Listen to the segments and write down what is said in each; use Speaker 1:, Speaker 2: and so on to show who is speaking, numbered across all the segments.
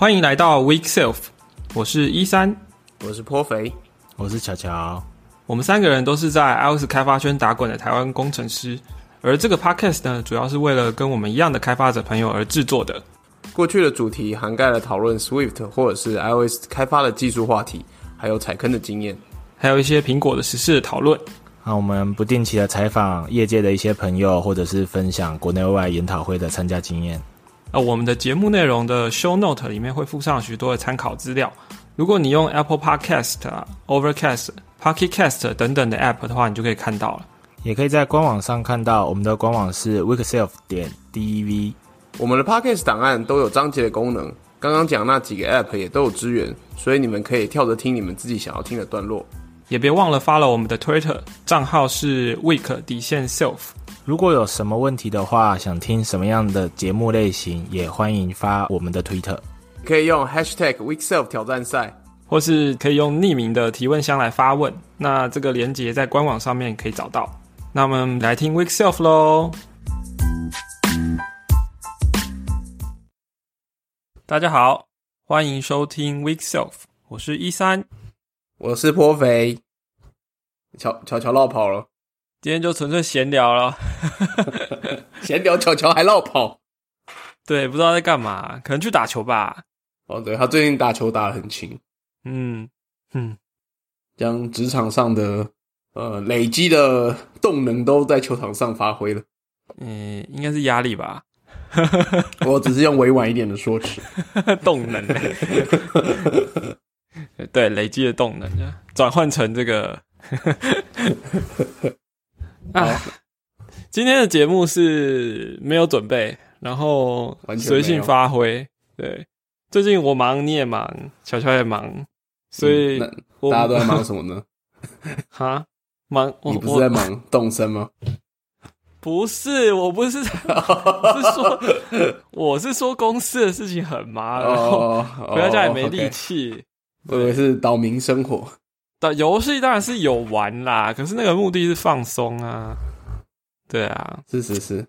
Speaker 1: 欢迎来到 Week Self，我是一三，
Speaker 2: 我是颇肥，
Speaker 3: 我是巧巧。
Speaker 1: 我们三个人都是在 iOS 开发圈打滚的台湾工程师，而这个 Podcast 呢，主要是为了跟我们一样的开发者朋友而制作的。
Speaker 2: 过去的主题涵盖了讨论 Swift 或者是 iOS 开发的技术话题，还有踩坑的经验，
Speaker 1: 还有一些苹果的实事的讨论。
Speaker 3: 那我们不定期的采访业界的一些朋友，或者是分享国内外研讨会的参加经验。
Speaker 1: 呃，我们的节目内容的 Show Note 里面会附上许多的参考资料。如果你用 Apple Podcast、Overcast、Pocket Cast 等等的 App 的话，你就可以看到了。
Speaker 3: 也可以在官网上看到，我们的官网是 weekself 点 dev。
Speaker 2: 我们的 Podcast 档案都有章节的功能，刚刚讲那几个 App 也都有支援，所以你们可以跳着听你们自己想要听的段落。
Speaker 1: 也别忘了 follow 我们的 Twitter 账号是 week 底线 self。
Speaker 3: 如果有什么问题的话，想听什么样的节目类型，也欢迎发我们的 Twitter，
Speaker 2: 可以用 Hashtag weekself 挑战赛，
Speaker 1: 或是可以用匿名的提问箱来发问。那这个连接在官网上面可以找到。那我们来听 Week Self 喽。大家好，欢迎收听 Week Self，我是一三，
Speaker 2: 我是颇肥，巧巧巧绕跑了。
Speaker 1: 今天就纯粹闲聊了，
Speaker 2: 闲聊巧巧还绕跑，
Speaker 1: 对，不知道在干嘛，可能去打球吧。
Speaker 2: 哦，对他最近打球打得很勤，
Speaker 1: 嗯嗯，
Speaker 2: 将职场上的呃累积的动能都在球场上发挥了。
Speaker 1: 嗯，应该是压力吧。
Speaker 2: 我只是用委婉一点的说辞，
Speaker 1: 动能。对，累积的动能转换成这个。啊，今天的节目是没有准备，然后随性发挥。对，最近我忙，你也忙，乔乔也忙，所以
Speaker 2: 大家都在忙什么呢？
Speaker 1: 哈，忙？
Speaker 2: 你不是在忙动身吗？
Speaker 1: 不是，我不是，是说我是说公司的事情很忙，然后回到家也没力气。
Speaker 2: 我以为是岛民生活。
Speaker 1: 的游戏当然是有玩啦，可是那个目的是放松啊。对啊，
Speaker 2: 是是是，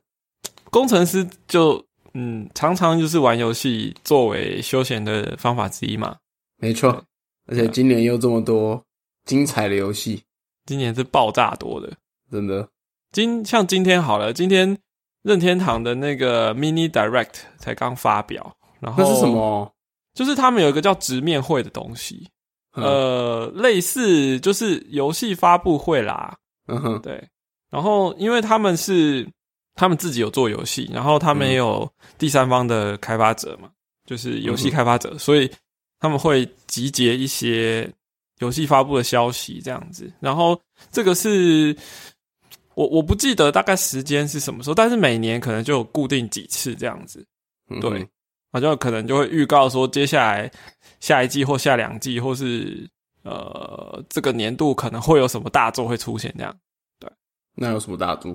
Speaker 1: 工程师就嗯，常常就是玩游戏作为休闲的方法之一嘛。
Speaker 2: 没错，而且今年又这么多精彩的游戏，
Speaker 1: 今年是爆炸多的，
Speaker 2: 真的。
Speaker 1: 今像今天好了，今天任天堂的那个 Mini Direct 才刚发表，然后
Speaker 2: 那是什么？
Speaker 1: 就是他们有一个叫直面会的东西。呃，类似就是游戏发布会啦，
Speaker 2: 嗯哼，
Speaker 1: 对。然后，因为他们是他们自己有做游戏，然后他们也有第三方的开发者嘛，就是游戏开发者，所以他们会集结一些游戏发布的消息这样子。然后，这个是我我不记得大概时间是什么时候，但是每年可能就有固定几次这样子，对，好像可能就会预告说接下来。下一季或下两季，或是呃，这个年度可能会有什么大作会出现？这样，对，
Speaker 2: 那有什么大作？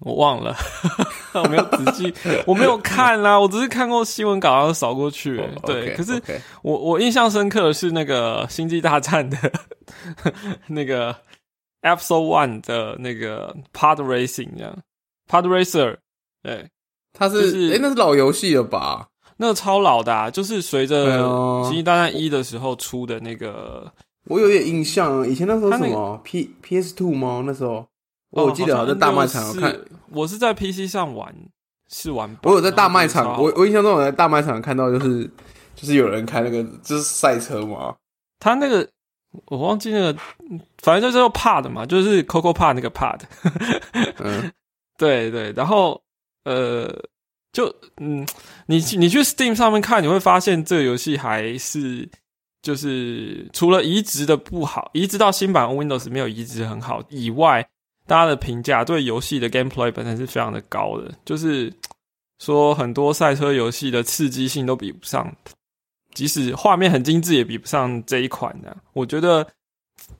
Speaker 1: 我忘了，我没有仔细，我没有看啦，我只是看过新闻稿，然后扫过去。对，可是我我印象深刻的是那个《星际大战》的 那个 Episode One 的那个 Pod Racing，这样 Pod Racer，对，
Speaker 2: 它是哎，那是老游戏了吧？
Speaker 1: 那个超老的，啊，就是随着《星际大战一》的时候出的那个，
Speaker 2: 我有点印象。以前那时候什么 P P S Two 吗？那时候我记得在大卖场看，
Speaker 1: 我是在 P C 上玩，是玩。
Speaker 2: 我有在大卖场，我我印象中我在大卖场看到，就是就是有人开那个就是赛车嘛。
Speaker 1: 他那个我忘记那个，反正就是 Pad 嘛，就是 Coco Pad 那个 Pad。嗯，对对，然后呃。就嗯，你你去 Steam 上面看，你会发现这个游戏还是就是除了移植的不好，移植到新版 Windows 没有移植很好以外，大家的评价对游戏的 Gameplay 本身是非常的高的。就是说很多赛车游戏的刺激性都比不上，即使画面很精致也比不上这一款的。我觉得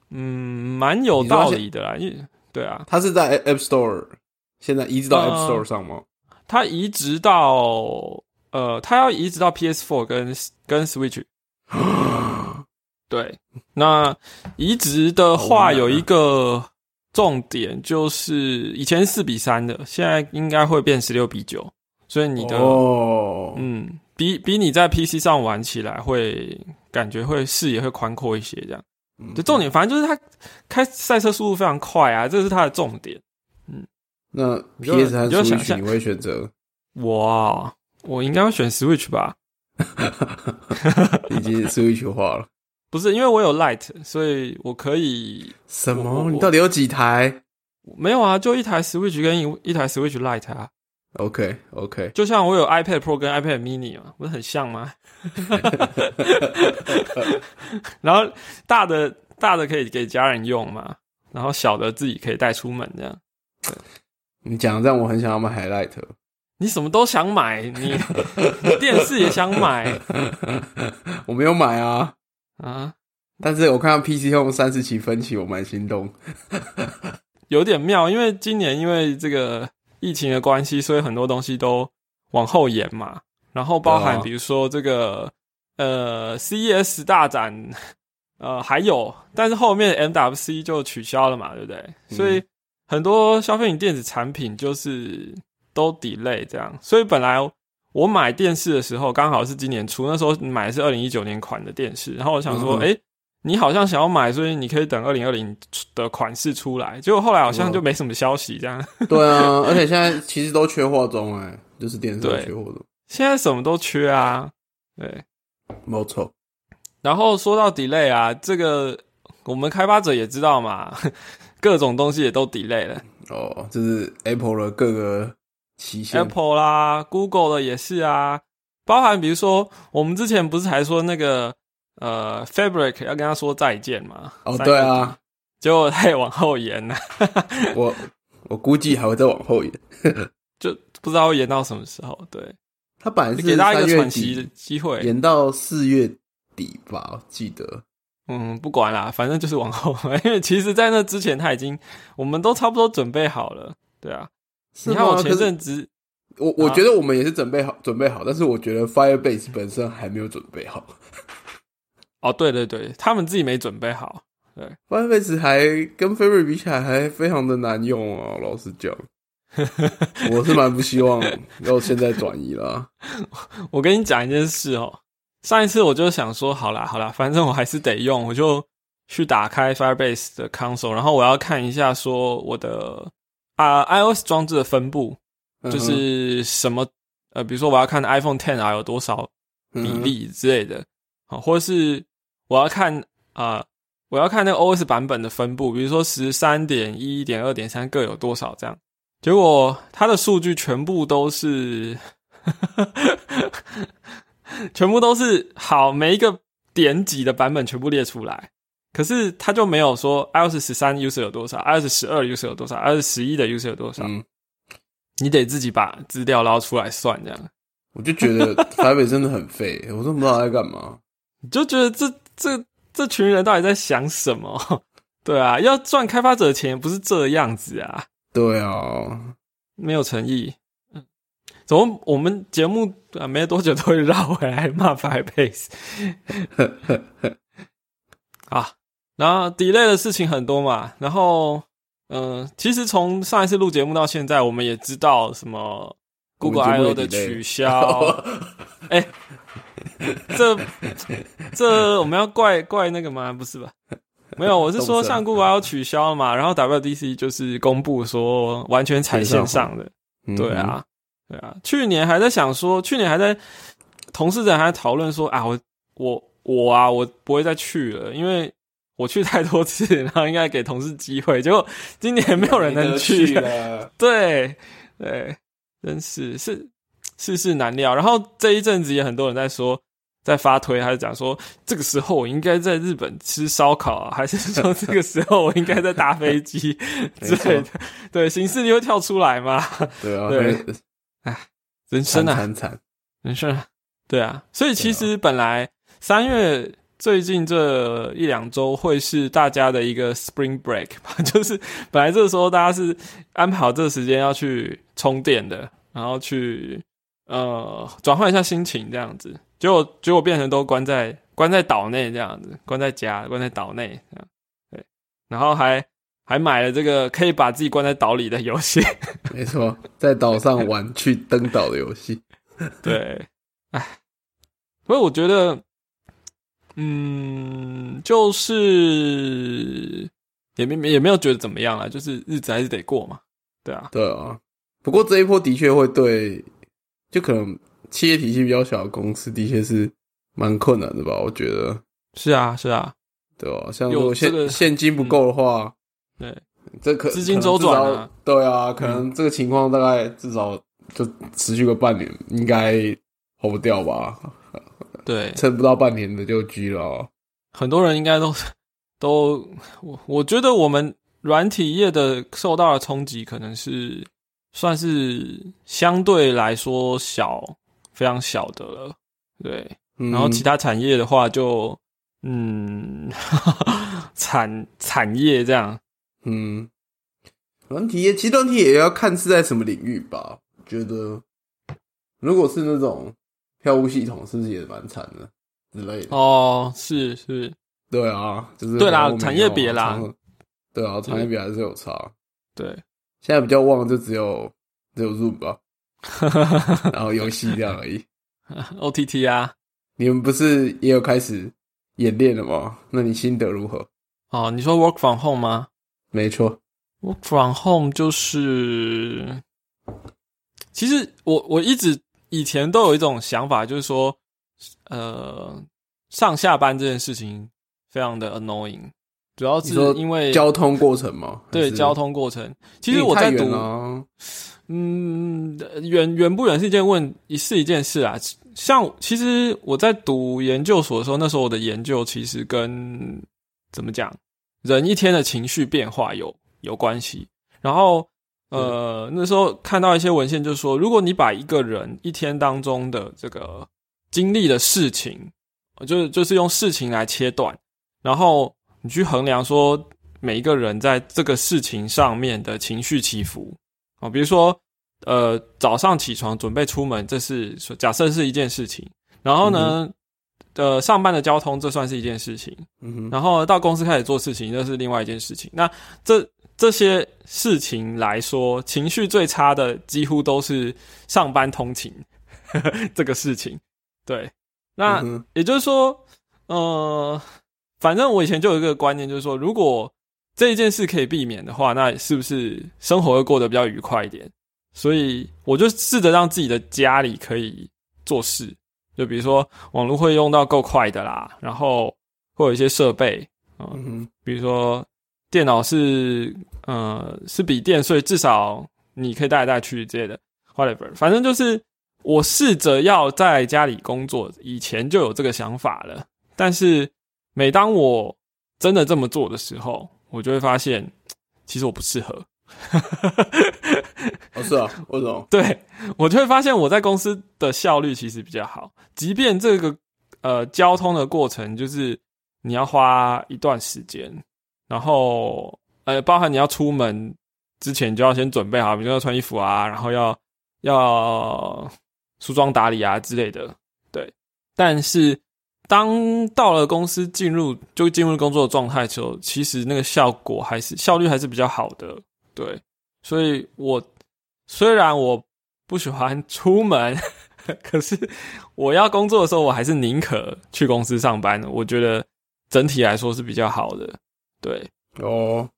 Speaker 1: 嗯，蛮有道理的啦。因对啊，
Speaker 2: 它是在 App Store 现在移植到 App Store 上吗？
Speaker 1: 它移植到呃，它要移植到 PS4 跟跟 Switch。对，那移植的话有一个重点，就是以前四比三的，现在应该会变十六比九，所以你的嗯，比比你在 PC 上玩起来会感觉会视野会宽阔一些，这样。就重点，反正就是它开赛车速度非常快啊，这是它的重点。
Speaker 2: 嗯，那 PS 和 Switch 你会选择？
Speaker 1: 哇，我应该会选 Switch 吧？
Speaker 2: 已经 Switch 化了。
Speaker 1: 不是，因为我有 Light，所以我可以。
Speaker 2: 什么？你到底有几台？
Speaker 1: 没有啊，就一台 Switch 跟一一台 Switch Light 啊。
Speaker 2: OK OK，
Speaker 1: 就像我有 iPad Pro 跟 iPad Mini 嘛，不是很像吗？然后大的大的可以给家人用嘛，然后小的自己可以带出门这样。
Speaker 2: 你讲让我很想要买 Light，
Speaker 1: 你什么都想买，你电视也想买，
Speaker 2: 我没有买啊啊！但是我看到 PC 用三十期分期，我蛮心动，
Speaker 1: 有点妙，因为今年因为这个。疫情的关系，所以很多东西都往后延嘛。然后包含比如说这个呃 CES 大展，呃还有，但是后面 MWC 就取消了嘛，对不对？所以很多消费品电子产品就是都 delay 这样。所以本来我买电视的时候，刚好是今年初，那时候买的是二零一九年款的电视，然后我想说，哎。你好像想要买，所以你可以等二零二零的款式出来。结果后来好像就没什么消息，这样。
Speaker 2: 对啊，而且现在其实都缺货中，哎，就是电视缺货中。
Speaker 1: 现在什么都缺啊，对，
Speaker 2: 没错。
Speaker 1: 然后说到 delay 啊，这个我们开发者也知道嘛，各种东西也都 delay 了。
Speaker 2: 哦，就是 Apple 的各个旗下
Speaker 1: ，Apple 啦，Google 的也是啊，包含比如说我们之前不是还说那个。呃，Fabric 要跟他说再见吗？
Speaker 2: 哦，对啊，
Speaker 1: 结果他也往后延了。
Speaker 2: 我我估计还会再往后延，
Speaker 1: 就不知道会延到什么时候。对，
Speaker 2: 他本来是
Speaker 1: 给大家一个喘息的机会，
Speaker 2: 延到四月底吧，我记得。
Speaker 1: 嗯，不管啦，反正就是往后，因为其实，在那之前他已经，我们都差不多准备好了。对啊，你看我前阵子，
Speaker 2: 我我觉得我们也是准备好，准备好，但是我觉得 Firebase 本身还没有准备好。
Speaker 1: 哦，对对对，他们自己没准备好。对
Speaker 2: ，Firebase 还跟 f a v o r i t 比起来还非常的难用啊，老实讲，我是蛮不希望要现在转移了。
Speaker 1: 我跟你讲一件事哦，上一次我就想说，好啦好啦，反正我还是得用，我就去打开 Firebase 的 console，然后我要看一下说我的啊 iOS 装置的分布，就是什么呃，比如说我要看 iPhone Ten 啊有多少比例之类的。好，或者是我要看啊，我要看那个 OS 版本的分布，比如说十三点一点二点三各有多少这样。结果它的数据全部都是，全部都是好，每一个点几的版本全部列出来，可是他就没有说 iOS 十三 user 有多少，iOS 十二 user 有多少，iOS 十一的 user 有多少。嗯，你得自己把资料捞出来算这样。
Speaker 2: 我就觉得 台北真的很废，我都不知道在干嘛。
Speaker 1: 你就觉得这这这群人到底在想什么？对啊，要赚开发者的钱不是这样子啊！
Speaker 2: 对啊，
Speaker 1: 没有诚意。嗯，怎么我们节目啊没多久都会绕回来骂 Firebase？啊，然后 delay 的事情很多嘛。然后，嗯，其实从上一次录节目到现在，我们也知道什么 Google I/O 的取消。哎。这这我们要怪怪那个吗？不是吧？没有，我是说像 Google I/O 取消了嘛，然后 WDC 就是公布说完全采线上的。对啊，对啊。去年还在想说，去年还在同事在还在讨论说啊，我我我啊，我不会再去了，因为我去太多次，然后应该给同事机会。结果今年没有人能去
Speaker 2: 了。
Speaker 1: 对对，真是是。世事难料，然后这一阵子也很多人在说，在发推，还是讲说这个时候我应该在日本吃烧烤啊，还是说 这个时候我应该在搭飞机之类的？对，形势你会跳出来吗？
Speaker 2: 对啊，
Speaker 1: 对，哎，人生啊，
Speaker 2: 惨惨，
Speaker 1: 人生，对啊，所以其实本来三月最近这一两周会是大家的一个 Spring Break 吧，就是本来这个时候大家是安排好这个时间要去充电的，然后去。呃，转换一下心情这样子，结果结果变成都关在关在岛内这样子，关在家，关在岛内这样，对，然后还还买了这个 可以把自己关在岛里的游戏，
Speaker 2: 没错，在岛上玩去登岛的游戏，
Speaker 1: 对，哎，所以我觉得，嗯，就是也没也没有觉得怎么样啦，就是日子还是得过嘛，对啊，
Speaker 2: 对啊。不过这一波的确会对，就可能企业体系比较小的公司，的确是蛮困难的吧？我觉得
Speaker 1: 是啊，是啊，
Speaker 2: 对吧？像如果现现金不够的话，
Speaker 1: 对，
Speaker 2: 这可
Speaker 1: 资金周转啊，
Speaker 2: 对啊，可能这个情况大概至少就持续个半年，应该跑不掉吧？
Speaker 1: 对，
Speaker 2: 撑不到半年的就 G 了。
Speaker 1: 很多人应该都都，我我觉得我们软体业的受到的冲击，可能是算是相对来说小，非常小的了。对，然后其他产业的话，就嗯，产产业这样，
Speaker 2: 嗯，软体业其实软体也要看是在什么领域吧。觉得如果是那种。票务系统是不是也蛮惨的之类的？
Speaker 1: 哦，是是，
Speaker 2: 对啊，就是
Speaker 1: 对啦，产业别啦，
Speaker 2: 对啊，产业别还是有差。
Speaker 1: 对，
Speaker 2: 现在比较旺就只有只有 Zoom 吧，然后游戏这样而已。
Speaker 1: OTT 啊，
Speaker 2: 你们不是也有开始演练了吗？那你心得如何？
Speaker 1: 哦，你说 Work from home 吗？
Speaker 2: 没错
Speaker 1: ，Work from home 就是，其实我我一直。以前都有一种想法，就是说，呃，上下班这件事情非常的 annoying，主要是因为
Speaker 2: 交通过程嘛。
Speaker 1: 对，交通过程。其实我在读，嗯，远远不远是一件问，是一件事啊。像其实我在读研究所的时候，那时候我的研究其实跟怎么讲，人一天的情绪变化有有关系，然后。呃，那时候看到一些文献，就是说，如果你把一个人一天当中的这个经历的事情，就是就是用事情来切断，然后你去衡量说每一个人在这个事情上面的情绪起伏。啊，比如说，呃，早上起床准备出门，这是假设是一件事情，然后呢，呃，上班的交通这算是一件事情，然后到公司开始做事情，这是另外一件事情，那这。这些事情来说，情绪最差的几乎都是上班通勤 这个事情。对，那也就是说，呃，反正我以前就有一个观念，就是说，如果这一件事可以避免的话，那是不是生活会过得比较愉快一点？所以我就试着让自己的家里可以做事，就比如说网络会用到够快的啦，然后会有一些设备，嗯，比如说。电脑是呃是笔电，所以至少你可以带来带去之类的，whatever。反正就是我试着要在家里工作，以前就有这个想法了。但是每当我真的这么做的时候，我就会发现，其实我不适合。
Speaker 2: 哦，是啊，为什么？
Speaker 1: 对我就会发现我在公司的效率其实比较好，即便这个呃交通的过程就是你要花一段时间。然后，呃，包含你要出门之前就要先准备好，比如说穿衣服啊，然后要要梳妆打理啊之类的，对。但是当到了公司进入就进入工作的状态之后，其实那个效果还是效率还是比较好的，对。所以我虽然我不喜欢出门，可是我要工作的时候，我还是宁可去公司上班的。我觉得整体来说是比较好的。对
Speaker 2: 哦，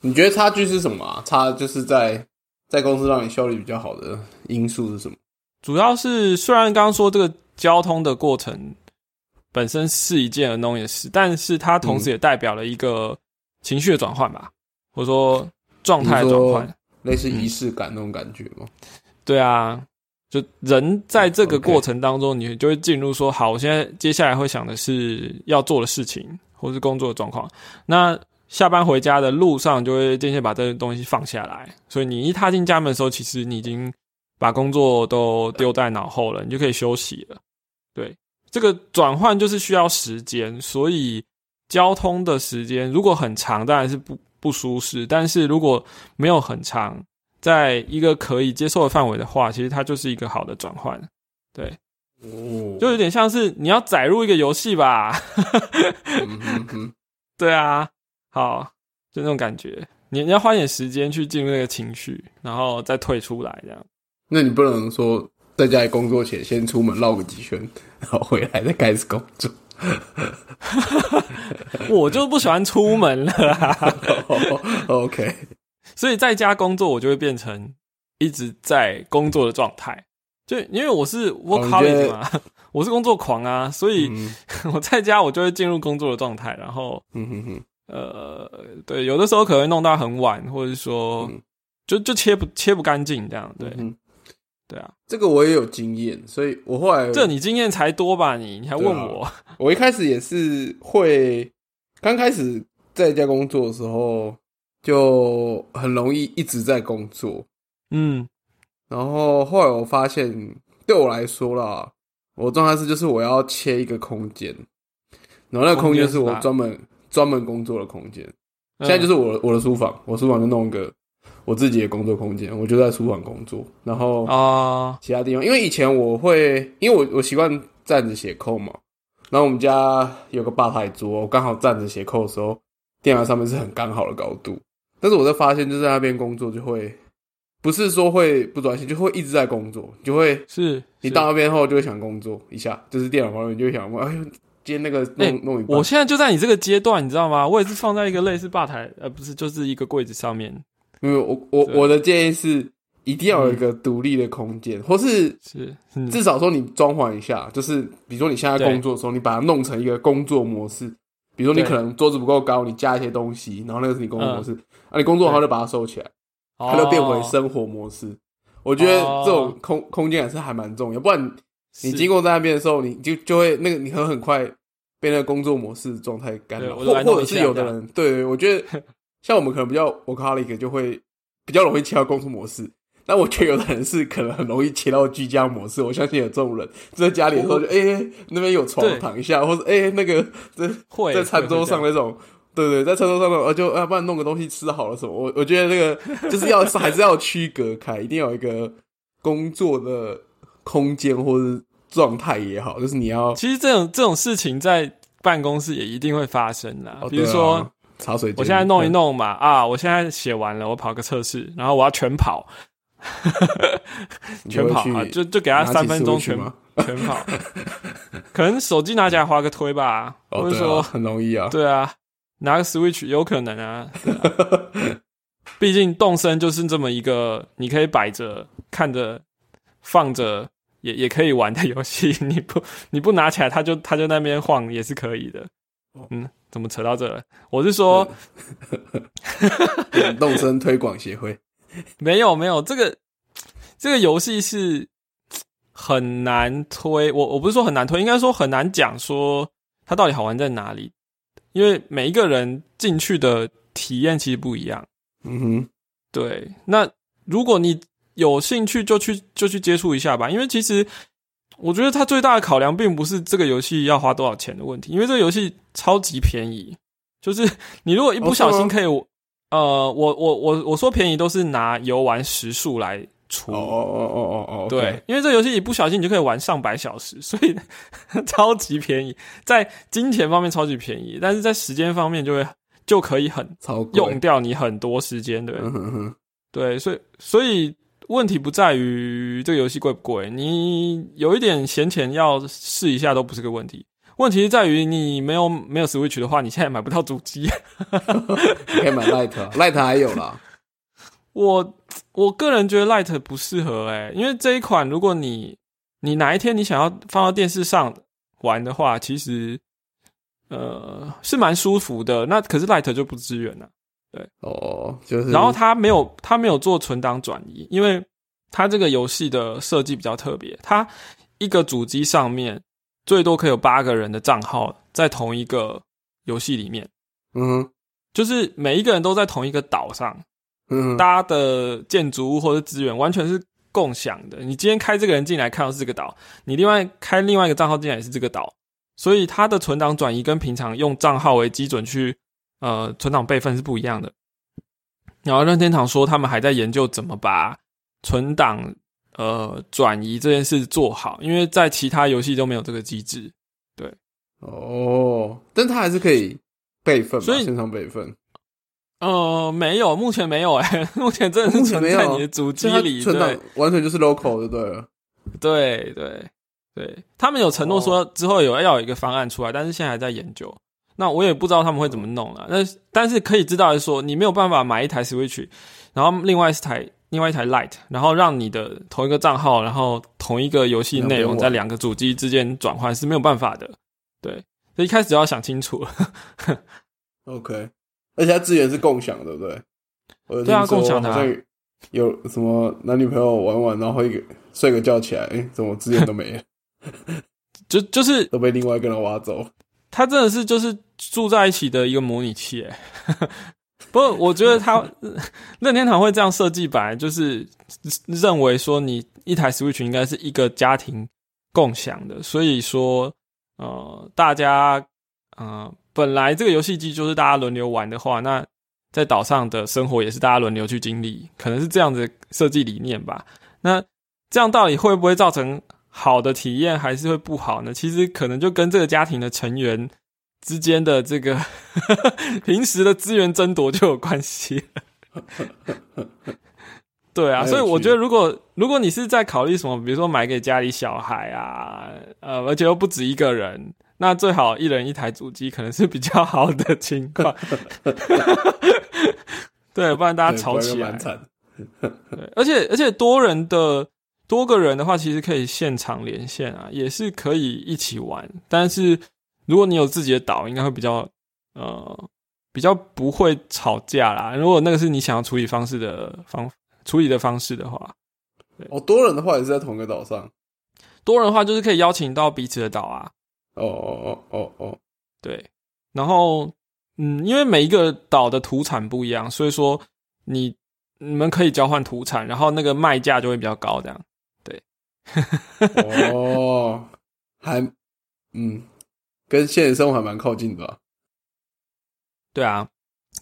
Speaker 2: 你觉得差距是什么啊？差就是在在公司让你效率比较好的因素是什么？
Speaker 1: 主要是虽然刚刚说这个交通的过程本身是一件很弄的事，但是它同时也代表了一个情绪的转换吧，或者说状态转换，
Speaker 2: 类似仪式感那种感觉吗？
Speaker 1: 对啊，就人在这个过程当中，你就会进入说，好，我现在接下来会想的是要做的事情。或是工作的状况，那下班回家的路上就会渐渐把这些东西放下来，所以你一踏进家门的时候，其实你已经把工作都丢在脑后了，你就可以休息了。对，这个转换就是需要时间，所以交通的时间如果很长，当然是不不舒适；但是如果没有很长，在一个可以接受的范围的话，其实它就是一个好的转换。对。哦，就有点像是你要载入一个游戏吧，对啊，好，就那种感觉，你你要花点时间去进入那个情绪，然后再退出来，这样。
Speaker 2: 那你不能说在家里工作前先出门绕个几圈，然后回来再开始工作。
Speaker 1: 我就不喜欢出门了啊。
Speaker 2: OK，
Speaker 1: 所以在家工作，我就会变成一直在工作的状态。就因为我是 workaholic 嘛，我是工作狂啊，所以
Speaker 2: 嗯
Speaker 1: 我在家我就会进入工作的状态，然后呃，对，有的时候可能会弄到很晚，或者是说
Speaker 2: 嗯
Speaker 1: 就就切不切不干净这样。对对啊，
Speaker 2: 这个我也有经验，所以我后来
Speaker 1: 这你经验才多吧？你你还问我？
Speaker 2: 我一开始也是会，刚开始在家工作的时候，就很容易一直在工作。
Speaker 1: 嗯
Speaker 2: 然后后来我发现，对我来说啦，我状态是就是我要切一个空间，然后那个空间是我专门专门工作的空间。
Speaker 1: 嗯
Speaker 2: 现在就是我的我的书房，我书房就弄一个我自己的工作空间，我就在书房工作。然后
Speaker 1: 啊，
Speaker 2: 其他地方，因为以前我会，因为我我习惯站着写扣嘛，然后我们家有个吧台桌，我刚好站着写扣的时候，电脑上面是很刚好的高度。但是我在发现，就在那边工作就会，不是说会不专心，就会一直在工作，就会
Speaker 1: 是是
Speaker 2: 你到那边后就会想工作一下，就是电脑旁边就会想，哎呦，接那个弄、
Speaker 1: 欸
Speaker 2: 弄一半
Speaker 1: 我，现在就在你这个阶段，你知道吗？我也是放在一个类似吧台，呃，不是，就是一个柜子上面。
Speaker 2: 因为我我我的建议是，一定要有一个独立的空间，或是
Speaker 1: 是，嗯
Speaker 2: 至少说你装潢一下，就是比如说你现在工作的时候，你把它弄成一个工作模式。比如说你可能桌子不够高，你加一些东西，然后那个是你工作模
Speaker 1: 嗯。
Speaker 2: 式，啊，你工作好就把它收起来，它就变回生活模式。我觉得这种空空间还是还蛮重要，不然你经
Speaker 1: 过
Speaker 2: 过在那边的时候，你就就会那个你很很快被那个工作模式状态干扰，或或者是有的人，对我觉得像我们可能比较 workaholic 就会比较容易切到工作模式，但我觉得有的人是可能很容易切到居家模式。我相信有这种人，在家里的时候就哎、那边有床躺一下，或者哎、那个在
Speaker 1: 会
Speaker 2: 在餐桌上那种。对对，在餐桌上那种，呃，就要不然弄个东西吃好了什么？我我觉得那个就是要还是要区隔开，一定要有一个工作的空间或者状态也好，就是你要
Speaker 1: 其实这种这种事情在办公室也一定会发生啦。
Speaker 2: 哦
Speaker 1: 比如说，
Speaker 2: 茶水间。
Speaker 1: 我现在弄一弄嘛，啊，我现在写完了，我跑个测试，然后我要全跑，全跑啊，就就给他三分钟全？全跑，可能手机拿起来划个推吧，
Speaker 2: 哦，
Speaker 1: 或者说
Speaker 2: 啊，很容易啊。
Speaker 1: 对啊，拿个 Switch 有可能啊。毕竟动身就是这么一个，你可以摆着看着放着也也可以玩的游戏。你不你不拿起来，他就他就那边晃也是可以的。
Speaker 2: 哦
Speaker 1: 嗯，怎么扯到这了？我是说，
Speaker 2: 动身推广协会，
Speaker 1: 没有没有，这个这个游戏是很难推。我我不是说很难推，应该说很难讲说它到底好玩在哪里，因为每一个人进去的体验其实不一样。
Speaker 2: 嗯哼，
Speaker 1: 对，那如果你有兴趣，就去就去接触一下吧。因为其实我觉得它最大的考量并不是这个游戏要花多少钱的问题，因为这个游戏超级便宜。就是你如果一不小心可以，呃，我我我我说便宜都是拿游玩时数来除。
Speaker 2: 哦哦哦哦哦哦，
Speaker 1: 对，因为这个游戏一不小心你就可以玩上百小时，所以 超级便宜，在金钱方面超级便宜，但是在时间方面就会就可以很用掉你很多时间，对
Speaker 2: 嗯哼哼，
Speaker 1: 对，所以所以问题不在于这个游戏贵不贵，你有一点闲钱要试一下都不是个问题。问题是在于你没有没有 Switch 的话，你现在买不到主机。
Speaker 2: 你 可以买 Light，Light 还有啦。
Speaker 1: 我我个人觉得 Light 不适合诶、因为这一款如果你你哪一天你想要放到电视上玩的话，其实呃是蛮舒服的。那可是 Light 就不支援了。
Speaker 2: 哦，就是，
Speaker 1: 然后它没有它没有做存档转移，因为它这个游戏的设计比较特别，它一个主机上面最多可以有八个人的账号在同一个游戏里面，
Speaker 2: 嗯
Speaker 1: 就是每一个人都在同一个岛上，
Speaker 2: 嗯哼，
Speaker 1: 大家的建筑物或者资源完全是共享的。你今天开这个人进来看到是这个岛，你另外开另外一个账号进来也是这个岛，所以它的存档转移跟平常用账号为基准去呃存档备份是不一样的。然后任天堂说他们还在研究怎么把存档呃转移这件事做好，因为在其他游戏都没有这个机制。
Speaker 2: 对哦，但它还是可以备份，
Speaker 1: 所以
Speaker 2: 线上备份，
Speaker 1: 呃，没有，目前没有哎、目前真的是存在你的主机里，
Speaker 2: 存档
Speaker 1: 对
Speaker 2: 完全就是 local 就对了。
Speaker 1: 对对对，他们有承诺说之后有要有一个方案出来，但是现在还在研究。那我也不知道他们会怎么弄了。那但是可以知道是说，你没有办法买一台 Switch，然后另外一台另外一台 Light，然后让你的同一个账号，然后同一个游戏内容在两个主机之间转换是没有办法的。对，所以一开始就要想清楚了。
Speaker 2: OK，而且它资源是共享，对不对？
Speaker 1: 对啊，共享的。
Speaker 2: 有什么男女朋友玩玩，然后一个睡个觉起来，哎，怎么资源都没了？
Speaker 1: 就就是
Speaker 2: 都被另外一个人挖走。
Speaker 1: 他真的是就是住在一起的一个模拟器，哎。不过我觉得他任天堂会这样设计，本来就是认为说你一台 Switch 应该是一个家庭共享的，所以说呃，大家呃本来这个游戏机就是大家轮流玩的话，那在岛上的生活也是大家轮流去经历，可能是这样子设计理念吧。那这样到底会不会造成好的体验，还是会不好呢？其实可能就跟这个家庭的成员。之间的这个 平时的资源争夺就有关系，对啊，所以我觉得如果如果你是在考虑什么，比如说买给家里小孩啊，呃，而且又不止一个人，那最好一人一台主机，可能是比较好的情况。对，不然大家吵起来。对，而且而且多人的多个人的话，其实可以现场连线啊，也是可以一起玩，但是。如果你有自己的岛，应该会比较呃比较不会吵架啦。如果那个是你想要处理方式的方处理的方式的话，
Speaker 2: 哦，多人的话也是在同一个岛上。
Speaker 1: 多人的话就是可以邀请到彼此的岛啊。
Speaker 2: 哦哦哦哦哦，
Speaker 1: 对。然后嗯，因为每一个岛的土产不一样，所以说你你们可以交换土产，然后那个卖价就会比较高，这样。对。
Speaker 2: 哦，还嗯。跟现实生活还蛮靠近的，
Speaker 1: 对啊。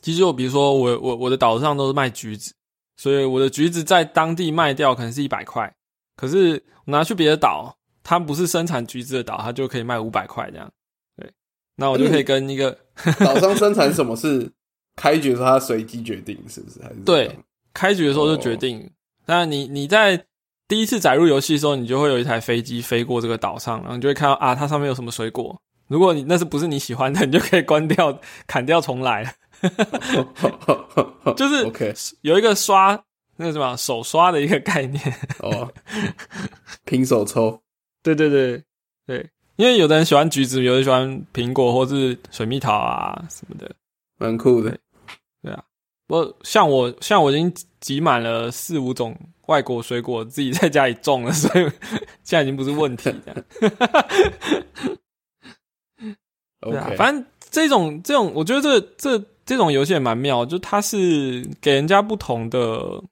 Speaker 1: 其实我比如说，我我我的岛上都是卖橘子，所以我的橘子在当地卖掉可能是一百块，可是我拿去别的岛，它不是生产橘子的岛，它就可以卖五百块这样。对，那我就可以跟一个
Speaker 2: 岛上 生产什么是开局的时候，它随机决定是不是？还是
Speaker 1: 对，开局的时候就决定。那你你在第一次载入游戏的时候，你就会有一台飞机飞过这个岛上，然后你就会看到啊，它上面有什么水果。如果你那是不是你喜欢的，你就可以关掉、砍掉、重来。就是 OK 有一个刷那个什么手刷的一个概念哦，
Speaker 2: 拼手抽。
Speaker 1: 对对对对，因为有的人喜欢橘子，有人喜欢苹果或是水蜜桃啊什么的，
Speaker 2: 蛮酷的。
Speaker 1: 对啊，我像我像我已经集满了四五种外国水果，自己在家里种了，所以现在已经不是问题 对啊，反正这种这种，我觉得这这这种游戏也蛮妙，就它是给人家不同的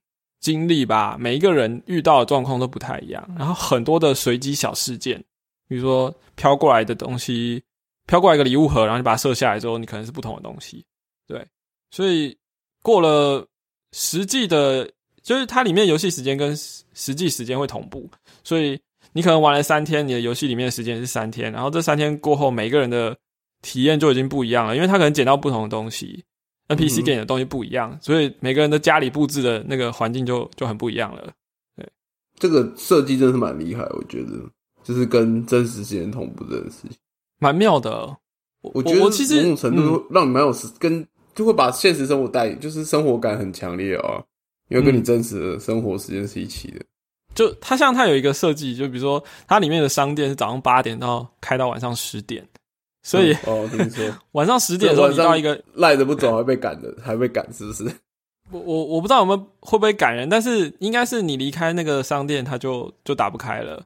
Speaker 1: 经历吧，每一个人遇到的状况都不太一样，然后很多的随机小事件，比如说飘过来的东西，飘过来一个礼物盒，然后你把它射下来之后，你可能是不同的东西，对，所以过了实际的，就是它里面游戏时间跟实际时间会同步，所以你可能玩了三天，你的游戏里面的时间是三天，然后这三天过后，每个人的体验就已经不一样了，因为他可能捡到不同的东西，NPC 给你的东西不一样，所以每个人的家里布置的那个环境就就很不一样了。对，
Speaker 2: 这个设计真是蛮厉害，我觉得就是跟真实时间同步这件事情，
Speaker 1: 蛮妙的。
Speaker 2: 我觉得其实某种程度让你蛮有跟就会把现实生活带，就是生活感很强烈啊，因为跟你真实的生活时间是一起的。
Speaker 1: 就它像它有一个设计，就比如说它里面的商店是早上八点到开到晚上十点。所以
Speaker 2: 哦，听说
Speaker 1: 晚上十点的时候你到一个
Speaker 2: 赖着不走还被赶的，还被赶是不是？
Speaker 1: 我我我不知道我们会不会赶人，但是应该是你离开那个商店，它就就打不开了。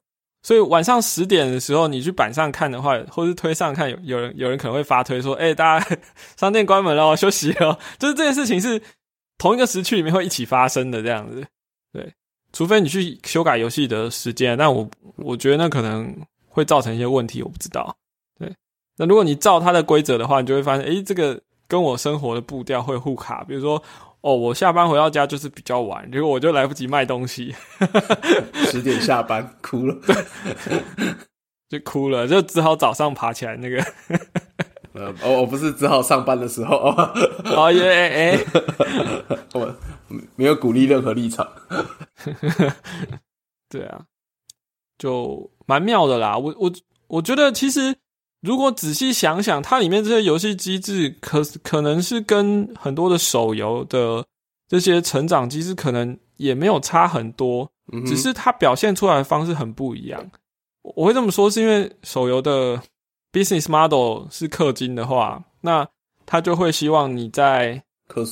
Speaker 1: 所以晚上十点的时候，你去板上看的话，或是推上看，有有人有人可能会发推说：“哎，大家 商店关门了，休息了。”就是这件事情是同一个时区里面会一起发生的这样子。对，除非你去修改游戏的时间，但我我觉得那可能会造成一些问题，我不知道。对那如果你照它的规则的话，你就会发现，诶，这个跟我生活的步调会互卡。比如说，哦，我下班回到家就是比较晚，结果我就来不及卖东西，
Speaker 2: 十点下班哭了，
Speaker 1: 就哭了，就只好早上爬起来那个。
Speaker 2: 呃，哦，我不是只好上班的时候哦，
Speaker 1: 哦耶，哎，
Speaker 2: 我没有鼓励任何立场。
Speaker 1: 对啊。就蛮妙的啦。我我我觉得其实如果仔细想想，它里面这些游戏机制可可能是跟很多的手游的这些成长机制可能也没有差很多，只是它表现出来的方式很不一样。我会这么说，是因为手游的 business model 是氪金的话，那他就会希望你在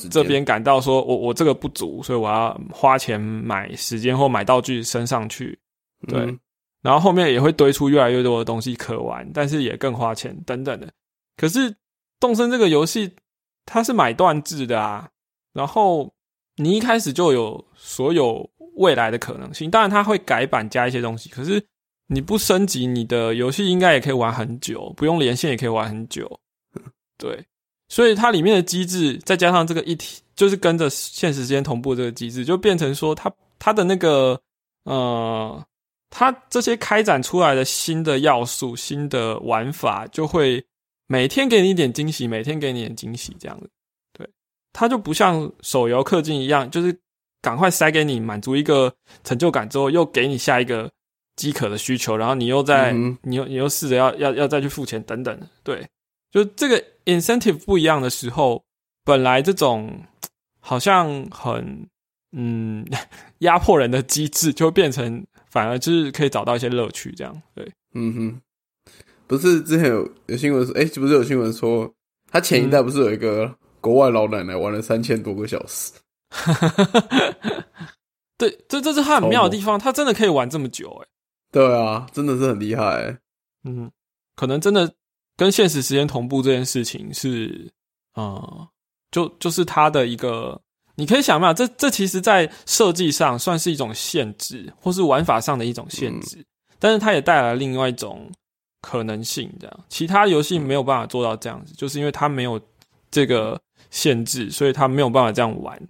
Speaker 1: 这边感到说我我这个不足，所以我要花钱买时间或买道具升上去，对，然后后面也会堆出越来越多的东西可玩，但是也更花钱等等的。可是动森这个游戏它是买断制的啊，然后你一开始就有所有未来的可能性，当然它会改版加一些东西，可是。你不升级，你的游戏应该也可以玩很久，不用连线也可以玩很久。对，所以它里面的机制，再加上这个一体，就是跟着现实时间同步这个机制，就变成说，它它的那个呃，它这些开展出来的新的要素、新的玩法，就会每天给你一点惊喜，每天给你点惊喜，这样子。对，它就不像手游氪金一样，就是赶快塞给你满足一个成就感之后，又给你下一个。饥渴的需求，然后你又在，你又你又试着要要要再去付钱等等，对，就这个 incentive 不一样的时候，本来这种好像很嗯 压迫人的机制，就会变成反而就是可以找到一些乐趣，这样对，
Speaker 2: 嗯哼，不是之前有有新闻说，哎，不是有新闻说，他前一代不是有一个国外老奶奶玩了三千多个小时，
Speaker 1: 对，这这是他很妙的地方，他真的可以玩这么久，哎。
Speaker 2: 对啊，真的是很厉害。
Speaker 1: 嗯，可能真的跟现实时间同步这件事情是，啊，就就是他的一个，你可以想嘛，这这其实在设计上算是一种限制，或是玩法上的一种限制，但是它也带来另外一种可能性。这样，其他游戏没有办法做到这样子，就是因为它没有这个限制，所以它没有办法这样玩。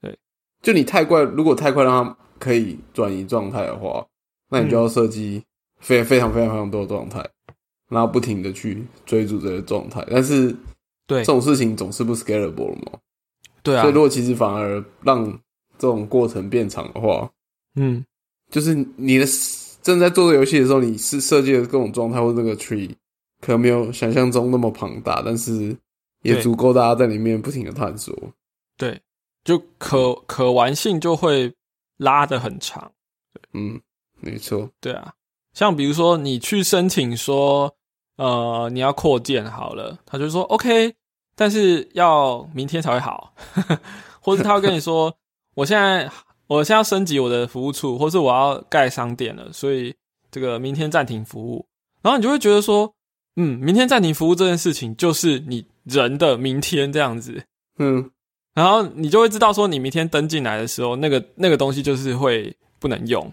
Speaker 1: 对，
Speaker 2: 就你太快，如果太快让它可以转移状态的话。那你就要设计非非常非常非常多的状态，然后不停的去追逐这个状态。但是，
Speaker 1: 对
Speaker 2: 这种事情总是不 scalable 嘛？
Speaker 1: 对啊。
Speaker 2: 所以如果其实反而让这种过程变长的话，
Speaker 1: 嗯，
Speaker 2: 就是你的正在做这游戏的时候，你是设计的各种状态或这个 tree 可能没有想象中那么庞大，但是也足够大家在里面不停的探索。
Speaker 1: 对，就可可玩性就会拉的很长。
Speaker 2: 嗯。没错，
Speaker 1: 对啊，像比如说你去申请说，呃，你要扩建好了，他就说 OK，但是要明天才会好，或者他会跟你说，我现在我现在要升级我的服务处，或是我要盖商店了，所以这个明天暂停服务，然后你就会觉得说，嗯，明天暂停服务这件事情就是你人的明天这样子，
Speaker 2: 嗯，
Speaker 1: 然后你就会知道说，你明天登进来的时候，那个那个东西就是会不能用。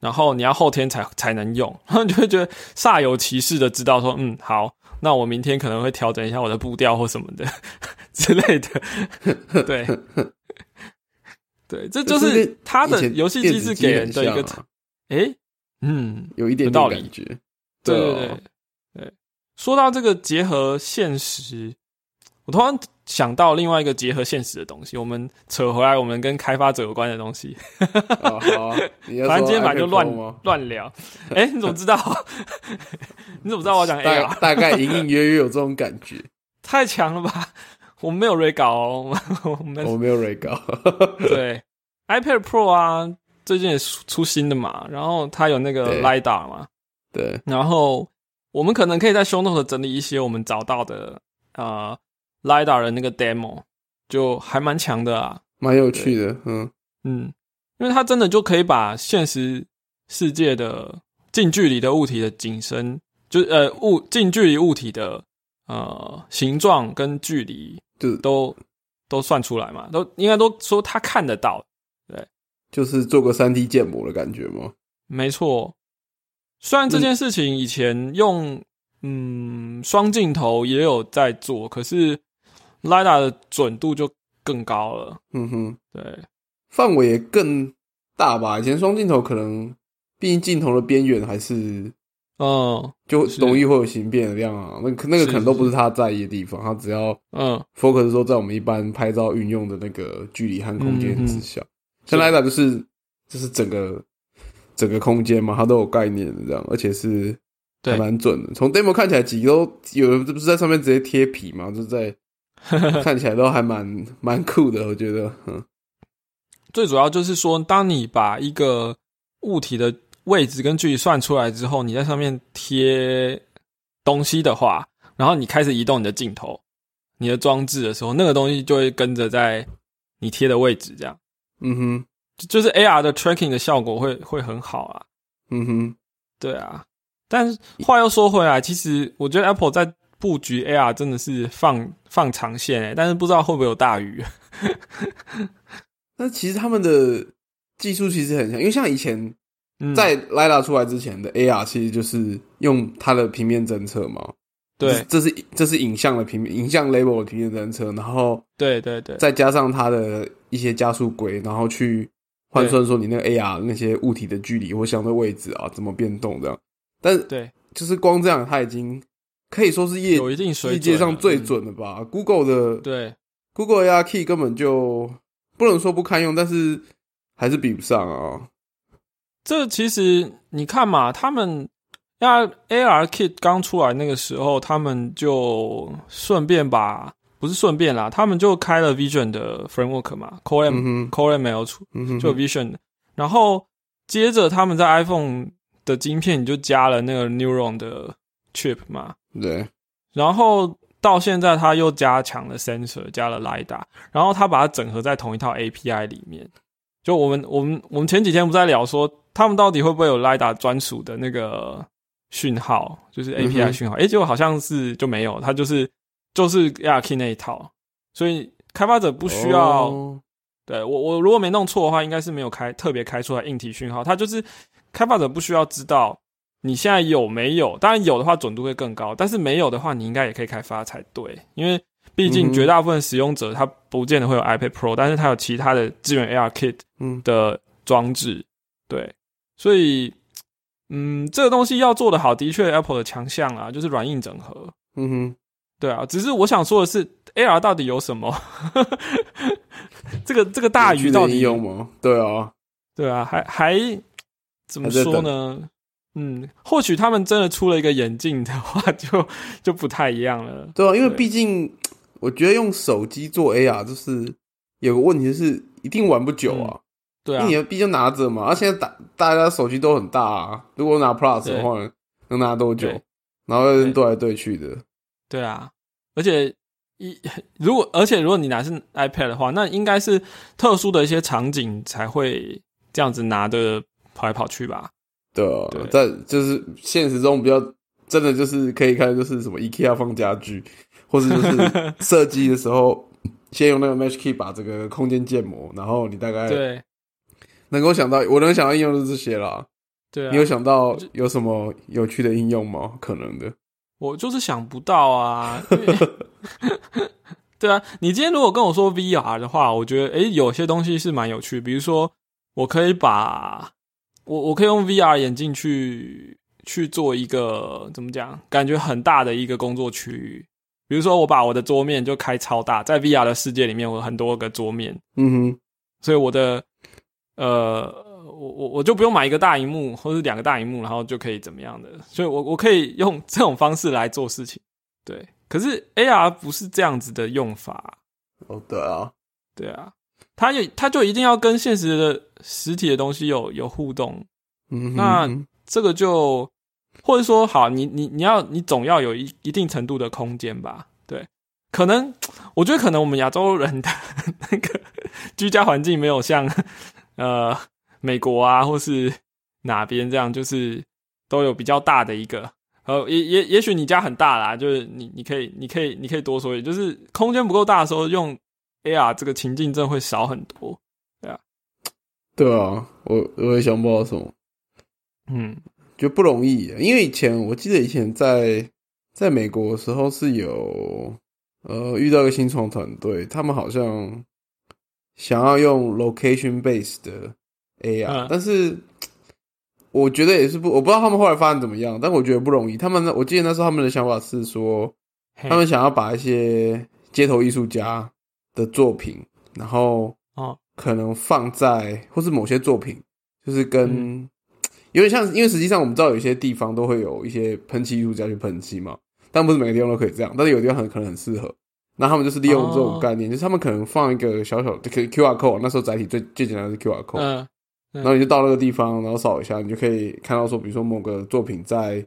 Speaker 1: 然后你要后天才才能用，然后你就会觉得煞有其事的知道说，嗯，好，那我明天可能会调整一下我的步调或什么的 之类的，对，对，这就是他的游戏机制给人的一个，哎，嗯，
Speaker 2: 有一点
Speaker 1: 道理，
Speaker 2: 觉，
Speaker 1: 对对对。对，说到这个结合现实，我突然。想到另外一个结合现实的东西，我们扯回来，我们跟开发者有关的东西。
Speaker 2: 好，
Speaker 1: 反正今天晚上就乱乱聊。哎，你怎么知道？你怎么知道我讲 A
Speaker 2: 啊？大概隐隐约约有这种感觉。
Speaker 1: 太强了吧！我们没有 re 稿哦，
Speaker 2: 我们我没有 re 稿。
Speaker 1: 对，iPad Pro 啊，最近也出新的嘛，然后它有那个 LiDAR 嘛。
Speaker 2: 对，
Speaker 1: 然后我们可能可以在 Show Note 整理一些我们找到的啊。LiDAR 的那个 demo 就还蛮强的啊，
Speaker 2: 蛮有趣的，嗯
Speaker 1: 嗯，因为它真的就可以把现实世界的近距离的物体的景深，就呃物近距离物体的呃形状跟距离，
Speaker 2: 就
Speaker 1: 都都算出来嘛，都应该都说他看得到，对，
Speaker 2: 就是做个三 D 建模的感觉吗？
Speaker 1: 没错，虽然这件事情以前用嗯双镜头也有在做，可是。LiDAR 的准度就更高了，
Speaker 2: 嗯哼，
Speaker 1: 对，
Speaker 2: 范围也更大吧？以前双镜头可能，毕竟镜头的边缘还是，
Speaker 1: 嗯，
Speaker 2: 就容易会有形变的量啊。那那个可能都不是他在意的地方，他只要
Speaker 1: 嗯
Speaker 2: ，focus 说在我们一般拍照运用的那个距离和空间之下。像 LiDAR 就是就是整个整个空间嘛，它都有概念的这样，而且是还蛮准的。从 demo 看起来，几个都有这不是在上面直接贴皮嘛，就是在 看起来都还蛮蛮酷的，我觉得，嗯。
Speaker 1: 最主要就是说，当你把一个物体的位置跟距离算出来之后，你在上面贴东西的话，然后你开始移动你的镜头、你的装置的时候，那个东西就会跟着在你贴的位置，这样。
Speaker 2: 嗯哼，
Speaker 1: 就就是 AR 的 tracking 的效果会会很好啊。
Speaker 2: 嗯哼，
Speaker 1: 对啊，但是话又说回来，其实我觉得 Apple 在布局 AR 真的是放放长线诶、欸但是不知道会不会有大鱼。
Speaker 2: 那其实他们的技术其实很像，因为像以前
Speaker 1: 嗯，
Speaker 2: 在 LiDAR 出来之前的 AR，其实就是用它的平面侦测嘛。
Speaker 1: 对
Speaker 2: 这是这是影像的平面，影像 label 的平面侦测，然后
Speaker 1: 对对对，
Speaker 2: 再加上它的一些加速轨，然后去换算说你那个 AR 那些物体的距离或相对位置啊怎么变动这样。但
Speaker 1: 对
Speaker 2: 就是光这样，它已经可以说是业
Speaker 1: 有一定水
Speaker 2: 界上最
Speaker 1: 嗯
Speaker 2: 准的吧。Google 的
Speaker 1: 对。
Speaker 2: Google AR Key 根本就不能说不堪用，但是还是比不上啊。
Speaker 1: 这其实你看嘛，他们那 AR Kit 刚出来那个时候，他们就顺便把不是顺便啦，他们就开了 Vision 的 framework 嘛，Core M、
Speaker 2: 嗯、
Speaker 1: Core M L 出
Speaker 2: 嗯，
Speaker 1: 就 Vision，然后接着他们在 iPhone 的晶片你就加了那个 Neuron 的 chip 嘛，
Speaker 2: 对，
Speaker 1: 然后到现在他又加强了 sensor，加了 lidar，然后他把它整合在同一套 API 里面。就我们我们我们前几天不在聊说，他们到底会不会有 lidar 专属的那个讯号，就是
Speaker 2: 嗯
Speaker 1: API 讯号？诶、结果好像是就没有，它就是就是 ARKit 那一套，所以开发者不需要。
Speaker 2: 哦
Speaker 1: 对我我如果没弄错的话，应该是没有开特别开出来硬体讯号，它就是开发者不需要知道你现在有没有，当然有的话准度会更高，但是没有的话，你应该也可以开发才对，因为毕竟绝大部分使用者他不见得会有 iPad Pro，但是他有其他的支援 AR Kit
Speaker 2: 嗯
Speaker 1: 的装置，对，所以嗯，这个东西要做得好，的确 Apple 的强项啊，就是软硬整合。
Speaker 2: 嗯哼，
Speaker 1: 对啊，只是我想说的是，AR 到底有什么？这个这个大鱼到底
Speaker 2: 有吗？对啊，
Speaker 1: 对啊，还还怎么说呢？嗯，或许他们真的出了一个眼镜的话 就，就不太一样了。
Speaker 2: 对啊，因为毕竟我觉得用手机做 AR 就是有个问题，是一定玩不久啊。
Speaker 1: 对啊
Speaker 2: 因为，你毕竟拿着嘛，而且大大家手机都很大啊。如果拿 Plus 的话，能拿多久？然后人对来对去的，
Speaker 1: 对啊，而且一 如果而且如果你拿是 iPad 的话，那应该是特殊的一些场景才会这样子拿的跑来跑去吧？
Speaker 2: 对啊
Speaker 1: 对，
Speaker 2: 在就是现实中比较真的就是可以看，就是什么 IKEA 放家具，或者就是 设计的时候，先用那个 Mesh Key 把这个空间建模，然后你大概
Speaker 1: 对
Speaker 2: 能够想到，我能想到应用就是这些啦。
Speaker 1: 对啊
Speaker 2: 你有，想到有什么有趣的应用吗？可能的，
Speaker 1: 我就是想不到啊。对啊，你今天如果跟我说 VR 的话，我觉得诶有些东西是蛮有趣的，比如说我可以把我我可以用 VR 眼镜去去做一个怎么讲，感觉很大的一个工作区域。比如说我把我的桌面就开超大，在 VR 的世界里面，我有很多个桌面，
Speaker 2: 嗯哼，
Speaker 1: 所以我的呃，我我我就不用买一个大荧幕或者两个大荧幕，然后就可以怎么样的，所以我我可以用这种方式来做事情。对，可是 AR 不是这样子的用法，
Speaker 2: 哦，对啊，
Speaker 1: 对啊，它就它就一定要跟现实的实体的东西有有互动，
Speaker 2: 嗯哼，
Speaker 1: 那这个就或者说好，你你你要你总要有一一定程度的空间吧？对，可能我觉得可能我们亚洲人的那个居家环境没有像 呃美国啊或是哪边这样，就是都有比较大的一个。呃，也也也许你家很大啦，就是你你可以你可以你可以多说一点，就是空间不够大的时候，用 AR 这个情境真的会少很多。
Speaker 2: 对啊，我我也想不到什么，
Speaker 1: 嗯，
Speaker 2: 就不容易耶，因为以前我记得以前在在美国的时候是有呃遇到一个新创团队，他们好像想要用 location based 的 AI，、
Speaker 1: 嗯。
Speaker 2: 但是我觉得也是不，我不知道他们后来发展怎么样，但我觉得不容易。他们我记得那时候他们的想法是说，他们想要把一些街头艺术家的作品，然后
Speaker 1: 哦
Speaker 2: 可能放在或是某些作品，就是跟、
Speaker 1: 嗯
Speaker 2: 有点像，因为实际上我们知道有些地方都会有一些喷漆艺术家去喷漆嘛，但不是每个地方都可以这样，但是有地方很可能很适合。那他们就是利用这种概念，就是他们可能放一个小小的 Q Q R code，那时候载体最最简单的是 Q R code，嗯，然后你就到那个地方，然后扫一下，你就可以看到说，比如说某个作品在，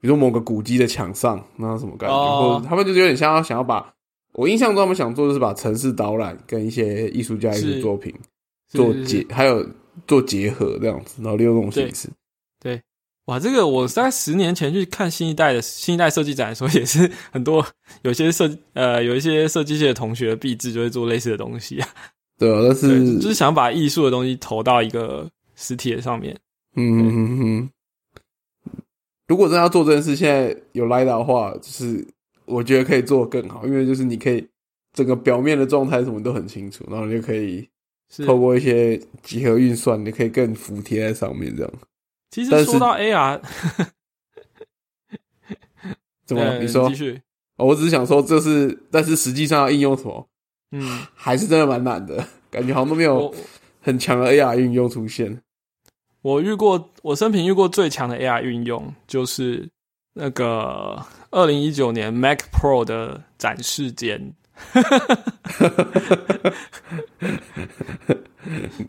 Speaker 2: 比如说某个古迹的墙上，那什么概念？或者他们就是有点像要想要把，我印象中他们想做的是把城市导览跟一些艺术家艺术作品做结，还有做结合这样子，然后利用这种形式。
Speaker 1: 对，哇，这个我在十年前去看新一代的新一代设计展的时候，也是很多有些设呃有一些设计系的同学毕制就会做类似的东西啊。
Speaker 2: 对啊，但是
Speaker 1: 就是想把艺术的东西投到一个实体的上面。
Speaker 2: 嗯嗯嗯。如果真的要做这件事，现在有 l i d a 的话，就是我觉得可以做更好，因为就是你可以整个表面的状态什么都很清楚，然后你就可以透过一些几何运算，你可以更服贴在上面这样。
Speaker 1: 其实说到 AR，
Speaker 2: 怎么你说？
Speaker 1: 继续。
Speaker 2: 我只是想说，这是，但是实际上要应用什么？嗯，还是真的蛮难的，感觉好像都没有很强的 AR 运用出现。
Speaker 1: 我遇过，我生平遇过最强的 AR 运用，就是那个二零一九年 Mac Pro 的展示间。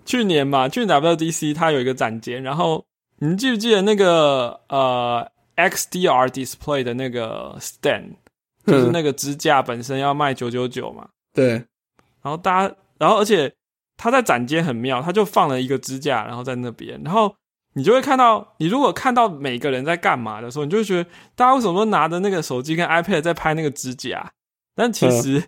Speaker 1: 去年嘛，去年 WDC 它有一个展间，然后。你记不记得那个呃 XDR display 的那个 stand，就是那个支架本身要卖九九九嘛？
Speaker 2: 对。
Speaker 1: 然后大家，然后而且它在展间很妙，它就放了一个支架，然后在那边，然后你就会看到，你如果看到每个人在干嘛的时候，你就会觉得大家为什么都拿着那个手机跟 iPad 在拍那个支架？但其实。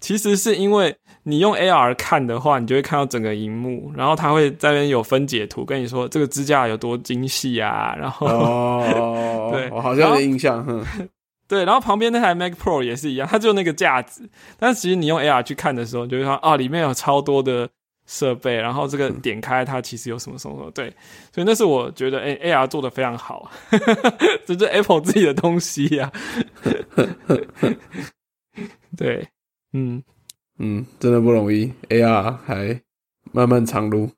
Speaker 1: 其实是因为你用 AR 看的话，你就会看到整个荧幕，然后它会在那边有分解图，跟你说这个支架有多精细啊。然后
Speaker 2: 哦，对，我好像有印象。
Speaker 1: 对，然后旁边那台 Mac Pro 也是一样，它就那个架子。但其实你用 AR 去看的时候，就会说啊，里面有超多的设备，然后这个点开它其实有什么什么什么。对，所以那是我觉得哎，AR 做的非常好，这是 Apple 自己的东西呀。对。嗯
Speaker 2: 嗯，真的不容易，AR 还漫漫长路。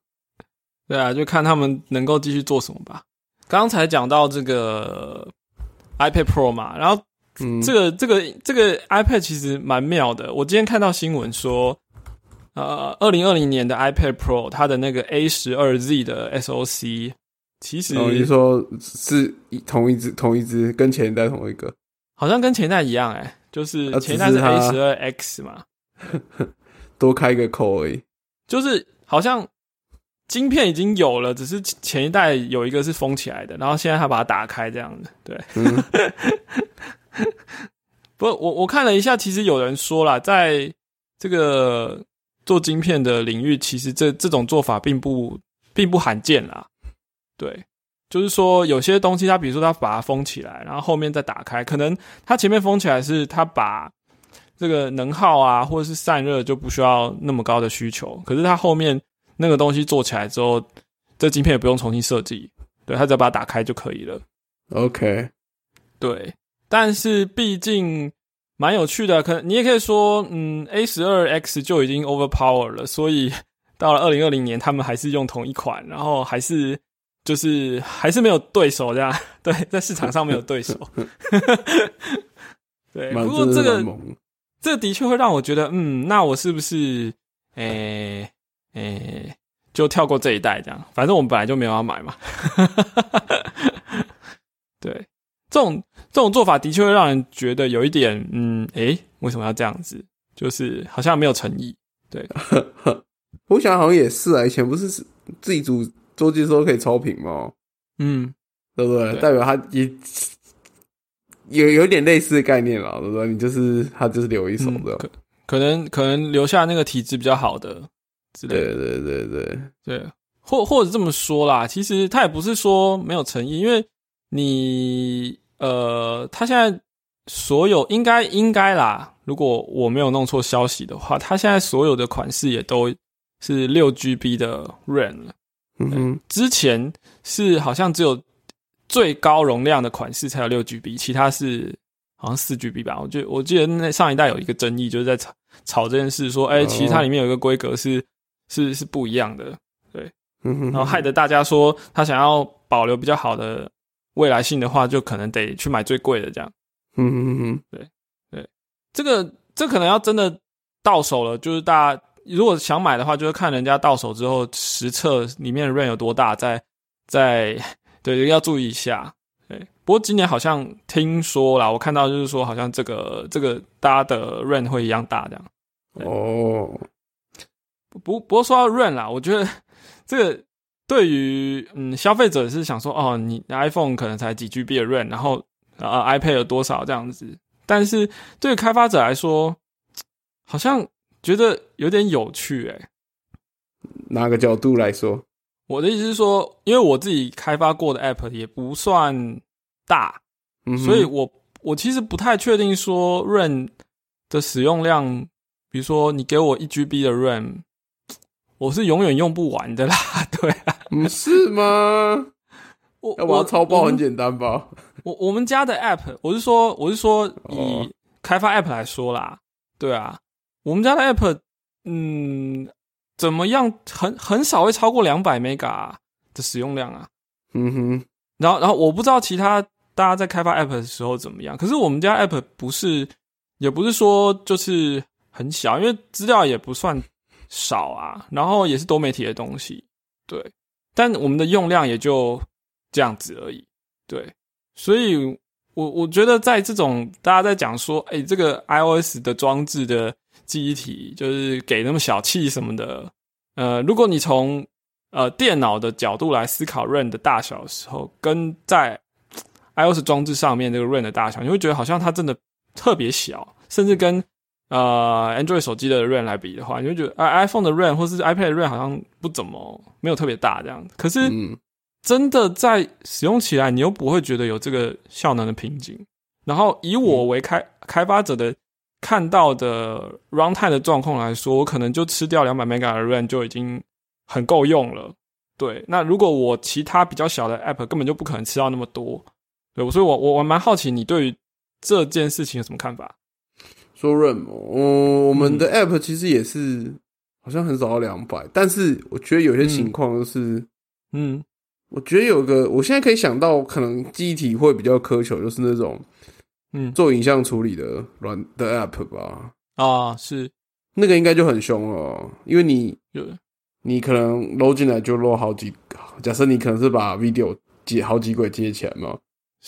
Speaker 1: 对啊，就看他们能够继续做什么吧。刚才讲到这个 iPad Pro 嘛，然后这个这个这个 iPad 其实蛮妙的。我今天看到新闻说，呃，二零二零年的 iPad Pro 它的那个 A 十二 Z 的 SOC，其实
Speaker 2: 你说是同一只同一只，跟前一代同一个，
Speaker 1: 好像跟前一代一样哎。就是前一代是 A 十二 X 嘛，
Speaker 2: 多开一个口而已。
Speaker 1: 就是好像晶片已经有了，只是前一代有一个是封起来的，然后现在他把它打开这样的。对，不，我我看了一下，其实有人说了，在这个做晶片的领域，其实这这种做法并不并不罕见啦。对。就是说，有些东西，它比如说它把它封起来，然后后面再打开，可能它前面封起来是它把这个能耗啊，或者是散热就不需要那么高的需求，可是它后面那个东西做起来之后，这晶片也不用重新设计，对，它只要把它打开就可以了。
Speaker 2: OK，
Speaker 1: 对，但是毕竟蛮有趣的，可能你也可以说，嗯，A 十二 X 就已经 overpower 了，所以 到了二零二零年，他们还是用同一款，然后还是。就是还是没有对手这样，对，在市场上没有对手。对，不过这个这的确会让我觉得，嗯，那我是不是，诶诶，就跳过这一代这样？反正我们本来就没有要买嘛。对，这种这种做法的确会让人觉得有一点，嗯，诶，为什么要这样子？就是好像没有诚意。对，
Speaker 2: 我想好像也是啊，以前不是自己组。做机说可以超频吗？
Speaker 1: 嗯，
Speaker 2: 对不对？代表他也有有点类似的概念了，对不对？你就是他就是留一手的，
Speaker 1: 可可能可能留下那个体质比较好的之类。
Speaker 2: 对对对对
Speaker 1: 对，或或者这么说啦，其实他也不是说没有诚意，因为你呃，他现在所有应该应该啦，如果我没有弄错消息的话，他现在所有的款式也都是六 GB 的 RAM 了。
Speaker 2: 嗯，
Speaker 1: 之前是好像只有最高容量的款式才有六 GB，其他是好像四 GB 吧。我记我记得那上一代有一个争议，就是在吵吵这件事，说哎，其实它里面有一个规格是是是不一样的，对，然后害得大家说他想要保留比较好的未来性的话，就可能得去买最贵的这样。
Speaker 2: 嗯嗯嗯，
Speaker 1: 对对，这个这可能要真的到手了，就是大家如果想买的话，就是看人家到手之后实测里面的 RAM 有多大，再再 对要注意一下。对，不过今年好像听说了，我看到就是说好像这个这个大家的 RAM 会一样大这样。
Speaker 2: 哦，
Speaker 1: 不不过说到 RAM 啦，我觉得这个对于嗯消费者是想说哦，你 iPhone 可能才几 GB 的 RAM，然后呃 iPad 有多少这样子，但是对开发者来说，好像觉得有点有趣诶。
Speaker 2: 哪个角度来说？
Speaker 1: 我的意思是说，因为我自己开发过的 App 也不算大，所以我我其实不太确定说 RAM 的使用量，比如说你给我一 GB 的 RAM，我是永远用不完的啦。对啊，
Speaker 2: 不是吗？
Speaker 1: 我
Speaker 2: 我超爆很简单吧？
Speaker 1: 我我们家的 App，我是说我是说以开发 App 来说啦，对啊，我们家的 App，嗯。怎么样？很很少会超过两百 mega 的使用量啊。
Speaker 2: 嗯哼。
Speaker 1: 然后，然后我不知道其他大家在开发 app 的时候怎么样。可是我们家 app 不是，也不是说就是很小，因为资料也不算少啊。然后也是多媒体的东西，对。但我们的用量也就这样子而已，对。所以我我觉得在这种大家在讲说，哎，这个 iOS 的装置的。记忆体就是给那么小气什么的，呃，如果你从呃电脑的角度来思考 RAM 的大小的时候，跟在 iOS 装置上面这个 RAM 的大小，你会觉得好像它真的特别小，甚至跟呃 Android 手机的 RAM 来比的话，你会觉得 iPhone 的 RAM 或是 iPad 的 RAM 好像不怎么没有特别大这样。可是真的在使用起来，你又不会觉得有这个效能的瓶颈。然后以我为开开发者的。看到的 runtime 的状况来说，我可能就吃掉两百 mega 的 RAM 就已经很够用了。对，那如果我其他比较小的 app 根本就不可能吃到那么多。对，所以我我我蛮好奇你对于这件事情有什么看法？
Speaker 2: 说 RAM，我我们的 app 其实也是好像很少到两百，但是我觉得有些情况就是，
Speaker 1: 嗯，
Speaker 2: 我觉得有个我现在可以想到，可能记忆体会比较苛求，就是那种。
Speaker 1: 嗯，
Speaker 2: 做影像处理的软的 app 吧，
Speaker 1: 啊，是。
Speaker 2: 那个应该就很凶了，因为你
Speaker 1: 有。
Speaker 2: 你可能 load 进来就 load 好几，假设你可能是把 video 接好几轨接起来嘛，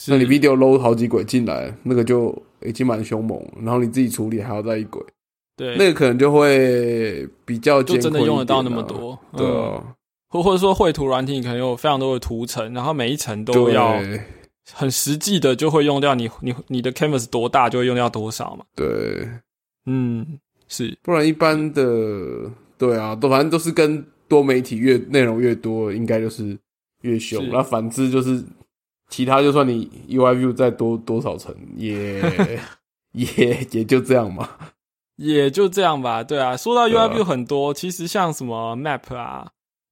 Speaker 2: 那你 video load 好几轨进来，那个就已经蛮凶猛，然后你自己处理还要再一轨，
Speaker 1: 对，
Speaker 2: 那个可能就会比较
Speaker 1: 就真的用得到那么多，
Speaker 2: 对，
Speaker 1: 或或者说绘图软体可能有非常多的图层，然后每一层都要。很实际的，就会用掉你你你的 canvas 多大，就会用掉多少嘛。
Speaker 2: 对，
Speaker 1: 嗯，是，
Speaker 2: 不然一般的，对啊，都反正都是跟多媒体越内容越多，应该就是越凶。那反之就是其他，就算你 UI view 再多多少层，也 也也就这样嘛，
Speaker 1: 也就这样吧。对啊，说到 UI view 很多，其实像什么 map 啊。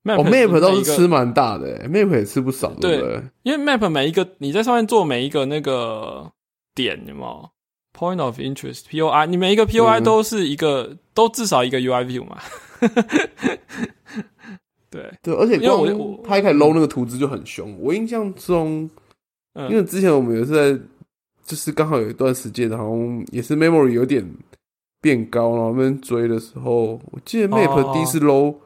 Speaker 2: 哦，Map 倒是吃蛮大的，Map 也吃不少，对不对？
Speaker 1: 因为 Map 每一个你在上面做每一个那个点，有没有 Point of Interest（POI）？你每一个 POI 都是一个，都至少一个 UI view 嘛？对
Speaker 2: 对，而且因为我他一开始 load 那个图纸就很凶，我印象中，因为之前我们也是在，就是刚好有一段时间，好像也是 Memory 有点变高，然后那边追的时候，我记得 Map 第一次 load。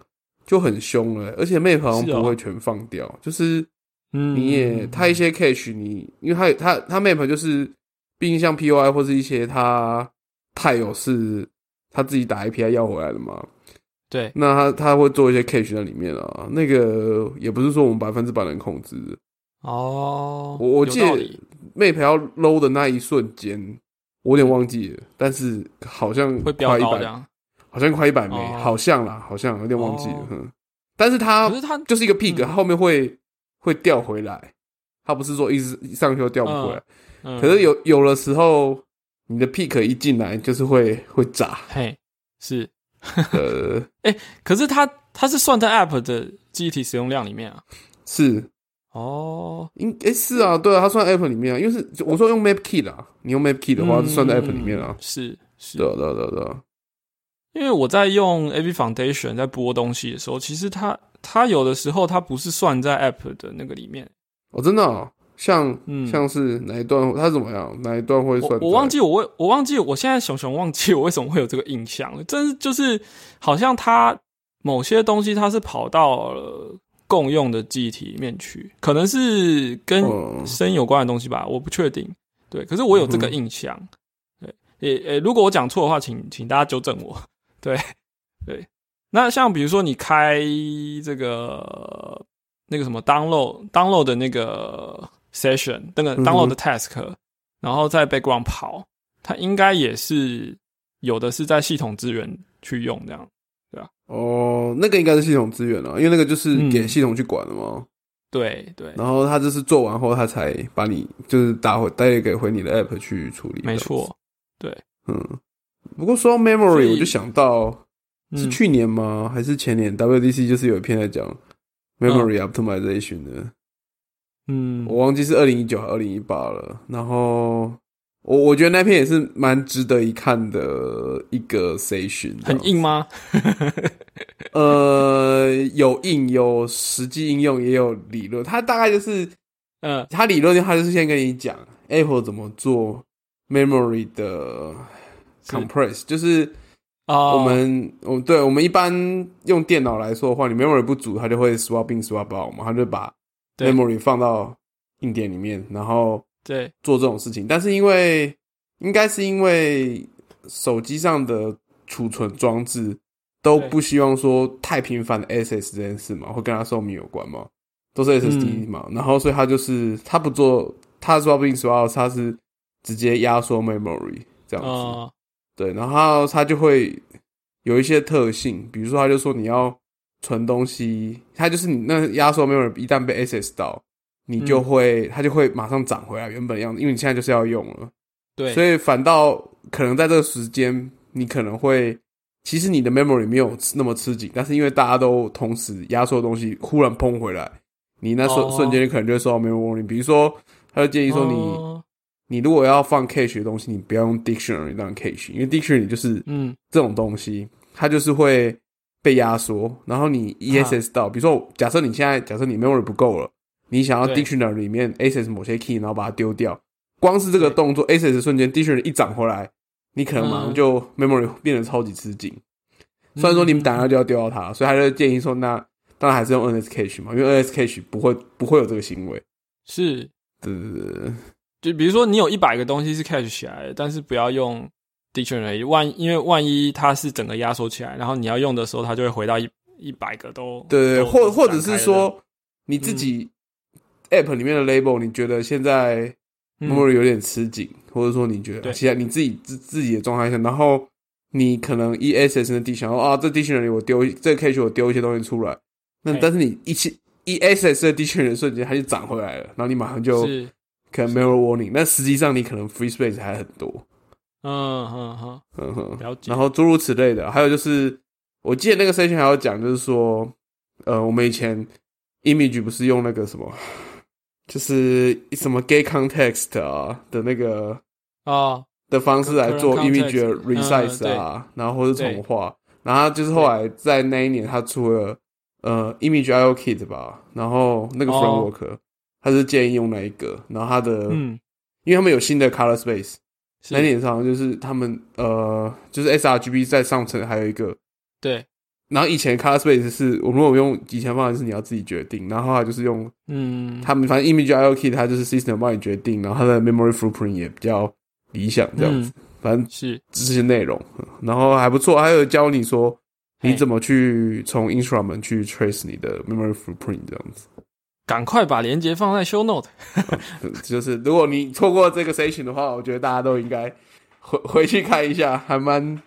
Speaker 2: 就很凶了，而且 Map 好像不会全放掉，就是你也他一些 cache 你，因为他他他 Map 就是，毕竟像 POI 或是一些他太有是他自己打 API 要回来的嘛，
Speaker 1: 对，
Speaker 2: 那他他会做一些 cache 在里面啊，那个也不是说我们百分之百能控制
Speaker 1: 哦，
Speaker 2: 我我记得 Map 要 low 的那一瞬间，我有点忘记了，但是好像
Speaker 1: 会飙高这样。
Speaker 2: 好像快一百枚，好像啦，好像有点忘记了。嗯，但是它
Speaker 1: 可是它
Speaker 2: 就是一个 peak，后面会会掉回来。它不是说一直上去掉不回来。可是有有的时候，你的 peak 一进来就是会会炸。
Speaker 1: 嘿，是。
Speaker 2: 呃，
Speaker 1: 哎，可是它它是算在 app 的记忆体使用量里面啊？
Speaker 2: 是。
Speaker 1: 哦，
Speaker 2: 应哎是啊，对啊，它算 app 里面啊，因为是我说用 map key 啦，你用 map key 的话是算在 app 里面啊。
Speaker 1: 是是，
Speaker 2: 对对对对。
Speaker 1: 因为我在用 A P Foundation 在播东西的时候，其实它它有的时候它不是算在 App 的那个里面，
Speaker 2: 哦，真的、哦，像、像是哪一段它怎么样？哪一段会算？
Speaker 1: 我我忘记我为我忘记我现在熊熊忘记我为什么会有这个印象了。真是就是好像它某些东西它是跑到了共用的记忆体里面去，可能是跟
Speaker 2: 嗯
Speaker 1: 声有关的东西吧，我不确定。对，可是我有这个印象。对，也呃，如果我讲错的话，请请大家纠正我。对对，那像比如说你开这个那个什么 download download 的那个 session，那个 download 的 task，、然后在 background 跑，它应该也是有的是在系统资源去用这样。
Speaker 2: 哦，那个应该是系统资源了，因为那个就是给
Speaker 1: 嗯
Speaker 2: 系统去管的嘛。
Speaker 1: 对对，
Speaker 2: 然后他就是做完后，他才把你就是打回带给回你的 app 去处理。
Speaker 1: 没错。
Speaker 2: 对嗯。不过说到 memory，我就想到是
Speaker 1: 嗯
Speaker 2: 去年吗？还是前年 WDC 就是有一篇在讲 memory optimization 的，
Speaker 1: 嗯
Speaker 2: 我忘记是二零一九还是二零一八了。然后我我觉得那篇也是蛮值得一看的一个 session，
Speaker 1: 很硬吗？
Speaker 2: 呃，有硬有实际应用，也有理论。它大概就是，
Speaker 1: 嗯
Speaker 2: 它理论它就是先跟你讲 Apple 怎么做 memory 的 compress，就是
Speaker 1: 啊，
Speaker 2: 我们，我对我们一般用电脑来说的话，你 memory 不足，它就会 swap in swap out 嘛，它就把 memory 放到硬碟里面，然后
Speaker 1: 对。
Speaker 2: 做这种事情。但是因为应该是因为手机上的储存装置都不希望说太频繁的 SS 这件事嘛，会跟它寿命有关嘛，都是 SSD
Speaker 1: 嗯
Speaker 2: 嘛，然后所以它就是它不做它 swap in swap out，它是直接压缩 memory 这样子。
Speaker 1: 哦。
Speaker 2: 对，然后它就会有一些特性，比如说，它就说你要存东西，它就是你那压缩 memory 一旦被 SS 到，你就会、它就会马上涨回来原本的样子，因为你现在就是要用了，
Speaker 1: 对，
Speaker 2: 所以反倒可能在这个时间，你可能会其实你的 memory 没有那么吃紧，但是因为大家都同时压缩的东西忽然砰回来，你那瞬、
Speaker 1: 哦。
Speaker 2: 瞬间可能就会收到 memory warning，比如说，他就建议说你。
Speaker 1: 哦。
Speaker 2: 你如果要放 cache 的东西，你不要用 dictionary 当 cache，因为 dictionary 就是
Speaker 1: 嗯。
Speaker 2: 这种东西，它就是会被压缩，然后你 ESS 到，比如说假设你现在假设你 memory 不够了，你想要 dictionary 里面 access 某些 key，然后把它丢掉，光是这个动作 access 的瞬间，dictionary 一涨回来，你可能马上就 memory 变得超级吃紧。虽然说你们打下就要丢掉它，所以他就建议说，那当然还是用 NS cache 嘛，因为 NS cache 不会不会有这个行为。
Speaker 1: 是，
Speaker 2: 对对对。对，
Speaker 1: 就比如说你有一百个东西是 cache 起来的，但是不要用 dictionary，万因为万一它是整个压缩起来，然后你要用的时候，它就会回到一一百个都
Speaker 2: 对对，
Speaker 1: 都
Speaker 2: 或或者是说你自己 app 里面的 label，你觉得现在
Speaker 1: 嗯。
Speaker 2: memory 有点吃紧，或者说你觉得
Speaker 1: 对。
Speaker 2: 其他你自己自自己的状态下，然后你可能 ESS 的 D 想说啊，这 dictionary 我丢这个 cache 我丢一些东西出来，那
Speaker 1: 哎
Speaker 2: 但是你一起 ESS 的 dictionary 的瞬间它就涨回来了，然后你马上就可能 memory warning，那实际上你可能 free space 还很多，
Speaker 1: 嗯哼哼，
Speaker 2: 嗯哼，
Speaker 1: 了解。
Speaker 2: 然后诸如此类的，还有就是，我记得那个 session 还要讲，就是说，呃，我们以前 image 不是用那个什么，就是什么 gay context 啊的那个
Speaker 1: 啊，
Speaker 2: 的方式来做 image 的 context，resize 啊，然后或是重画，然后就是后来在那一年他出了呃 image IO kit 吧，然后那个
Speaker 1: 哦。
Speaker 2: framework，、他是建议用那一个，然后他的，
Speaker 1: 嗯，
Speaker 2: 因为他们有新的 color space。
Speaker 1: 是。
Speaker 2: 那年上就是他们呃，就是 sRGB 在上层还有一个，
Speaker 1: 对，
Speaker 2: 然后以前 Color Space 是我如果用以前方法是你要自己决定，然后后就是用
Speaker 1: 嗯，
Speaker 2: 他们反正 Image IO Key 它就是 System 帮你决定，然后它的 Memory Footprint 也比较理想这样子，
Speaker 1: 嗯
Speaker 2: 反正
Speaker 1: 是
Speaker 2: 这些内容，嗯然后还不错，还有教你说你怎么去从 instrument 去 trace 你的 Memory Footprint 这样子。
Speaker 1: 赶快把链接放在 show note。
Speaker 2: 嗯 就是如果你错过这个 session 的话，我觉得大家都应该回回去看一下，还蛮
Speaker 1: 是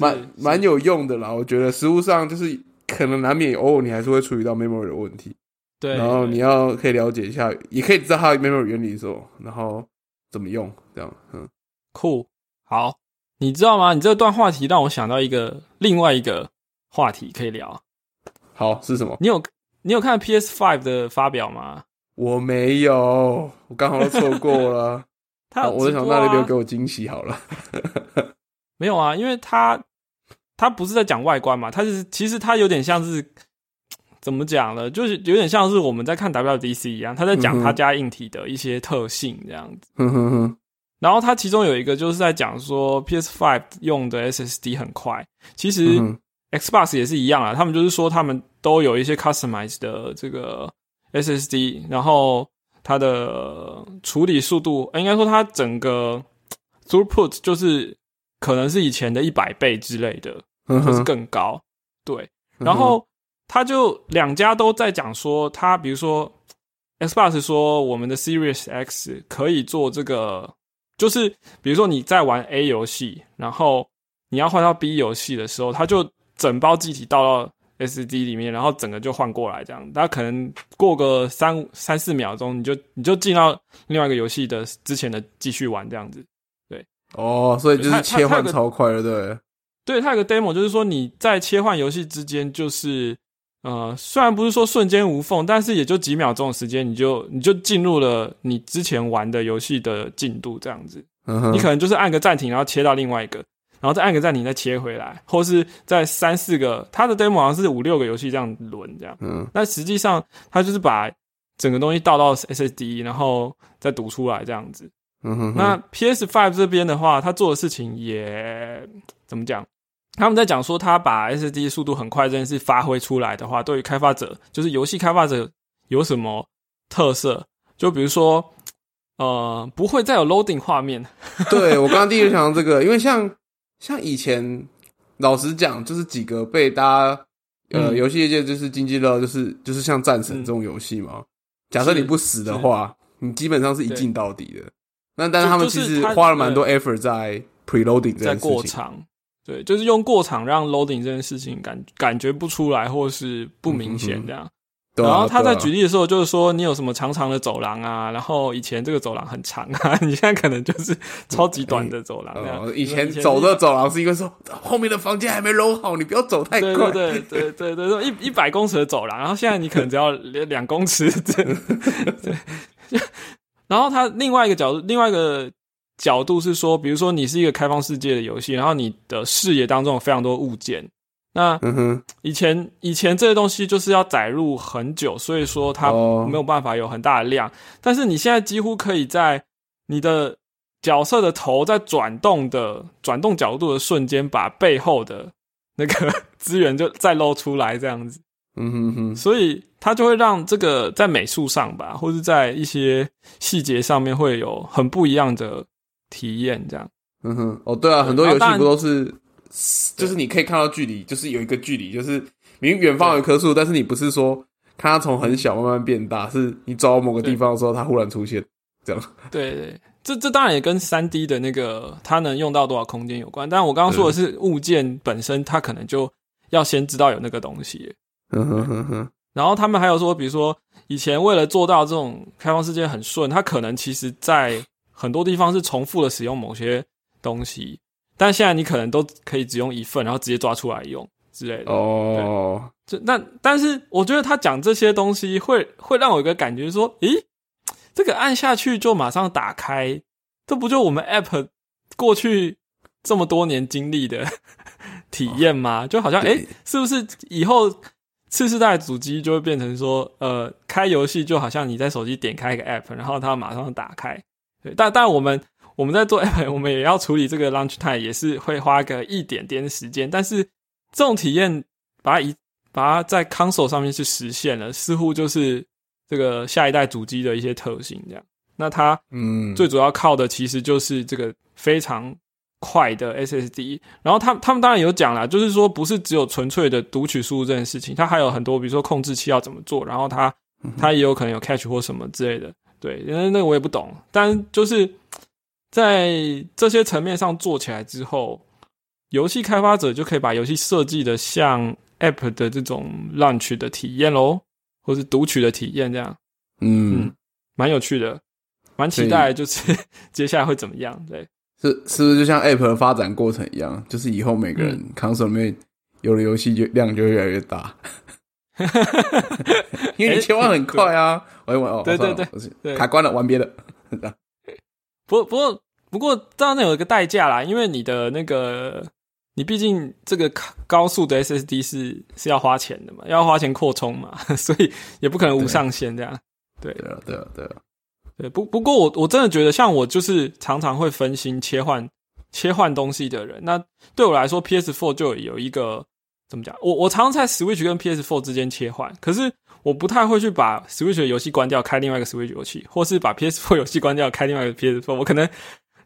Speaker 2: 蛮蛮有用的啦。我觉得实物上就是可能难免偶尔你还是会处理到 memory 的问题，
Speaker 1: 对，
Speaker 2: 然后你要可以了解一下，也可以知道它的 memory 原理的时候，然后怎么用，这样，嗯，
Speaker 1: 酷好，你知道吗？你这段话题让我想到一个另外一个话题可以聊。
Speaker 2: 好是什么？
Speaker 1: 你有你有看 PS Five 的发表吗？
Speaker 2: 我没有，我刚好都错过了。
Speaker 1: 他
Speaker 2: 我就想那你留给我惊喜好了。
Speaker 1: 没有啊，因为他他不是在讲外观嘛，他是其实他有点像是怎怎么讲呢？就是有点像是我们在看 WDC 一样，他在讲他家硬体的一些特性这样子。
Speaker 2: 哼哼哼。
Speaker 1: 然后他其中有一个就是在讲说 PS Five 用的 SSD 很快，其实 Xbox 也是一样啊。他们就是说他们都有一些 customized 的这个 SSD，然后它的处理速度，应该说它整个 throughput 就是可能是以前的一百倍之类的，就是更高。对，然后他就两家都在讲说，他比如说 Xbox 说我们的 Series X 可以做这个。就是比如说你在玩 A 游戏，然后你要换到 B 游戏的时候，它就整包机体倒到 SD 里面，然后整个就换过来这样。它可能过个三三四秒钟，你就你就进到另外一个游戏的之前的继续玩这样子。对，
Speaker 2: 哦，所以就是切换超快了，对。
Speaker 1: 对，它有个 demo，就是说你在切换游戏之间，就是。呃，虽然不是说瞬间无缝，但是也就几秒钟的时间，你就你就进入了你之前玩的游戏的进度这样子。嗯你可能就是按个暂停，然后切到另外一个，然后再按个暂停，再切回来，或是在三四个，它的 demo 好像是五六个游戏这样轮这样。嗯，那实际上它就是把整个东西倒到 SSD，然后再读出来这样子。嗯哼。那 PS Five 这边的话，他做的事情也怎么讲？他们在讲说，他把 SD 速度很快这件事发挥出来的话，对于开发者，就是游戏开发者有什么特色？就比如说，呃，不会再有 loading 画面。
Speaker 2: 对我刚刚第一个想到这个，因为像像以前，老实讲，就是几个被大家呃游戏业界就是经济热，就是就是像战神这种游戏嘛。假设你不死的话，你基本上是一进到底的。那但是他们其实花了蛮多 effort 在 preloading 这件事情。
Speaker 1: 对，就是用过场让 loading 这件事情感感觉不出来，或是不明显这样。然后他在举例的时候，就是说你有什么长长的走廊啊，然后以前这个走廊很长啊，你现在可能就是超级短的走廊。哦，
Speaker 2: 以前走的走廊是因为说后面的房间还没搂好，你不要走太快。
Speaker 1: 对对对对对对，一一百公尺的走廊，然后现在你可能只要两两公尺。对，然后它另外一个角度，另外一个。角度是说，比如说你是一个开放世界的游戏，然后你的视野当中有非常多物件。那以前以前这些东西就是要载入很久，所以说它没有办法有很大的量。但是你现在几乎可以在你的角色的头在转动的转动角度的瞬间，把背后的那个 资源就再露出来，这样子。嗯哼哼，所以它就会让这个在美术上吧，或是在一些细节上面会有很不一样的。体验这样，
Speaker 2: 嗯哼，哦，对啊，很多游戏不都是，就是你可以看到距离，就是有一个距离，就是明远方有一棵树，但是你不是说看它从很小慢慢变大，是你走到某个地方的时候，它忽然出现，这样。
Speaker 1: 对对，这这当然也跟三 D 的那个它能用到多少空间有关，但我刚刚说的是物件本身，它可能就要先知道有那个东西。嗯哼哼哼。然后他们还有说，比如说以前为了做到这种开放世界很顺，它可能其实在。很多地方是重复的使用某些东西，但现在你可能都可以只用一份，然后直接抓出来用之类的。哦，这那但是我觉得他讲这些东西会会让我有个感觉说，咦，这个按下去就马上打开，这不就我们 App 过去这么多年经历的 体验吗？就好像哎，是不是以后次世代主机就会变成说，呃，开游戏就好像你在手机点开一个 App，然后它马上打开。对，但但我们我们在做 app，我们也要处理这个 launch time，也是会花个一点点时间。但是这种体验，把它一把它在 console 上面去实现了，似乎就是这个下一代主机的一些特性这样。那它嗯，最主要靠的其实就是这个非常快的 SSD。然后他他们当然有讲啦，就是说不是只有纯粹的读取输入这件事情，它还有很多，比如说控制器要怎么做，然后它它也有可能有 cache 或什么之类的。对，因为那个我也不懂，但就是在这些层面上做起来之后，游戏开发者就可以把游戏设计的像 App 的这种 Launch 的体验喽，或是读取的体验这样，嗯，蛮有趣的，蛮期待，就是 接下来会怎么样？对，
Speaker 2: 是是不是就像 App 的发展过程一样，就是以后每个人 Console 里面有了游戏就量就越来越大。因为你切换很快啊！玩一玩哦，
Speaker 1: 对对对，
Speaker 2: 卡关了，玩别的。
Speaker 1: 不不过不过，当然有一个代价啦，因为你的那个你毕竟这个高速的 SSD 是是要花钱的嘛，要花钱扩充嘛，所以也不可能无上限这样。对，
Speaker 2: 对啊，对啊，对啊。
Speaker 1: 对，不不过我我真的觉得，像我就是常常会分心切换切换东西的人。那对我来说，PS4 就有一个怎么讲？我我常常在 Switch 跟 PS4 之间切换，可是我不太会去把 Switch 的游戏关掉，开另外一个 Switch 游戏，或是把 PS4 游戏关掉，开另外一个 PS4。我可能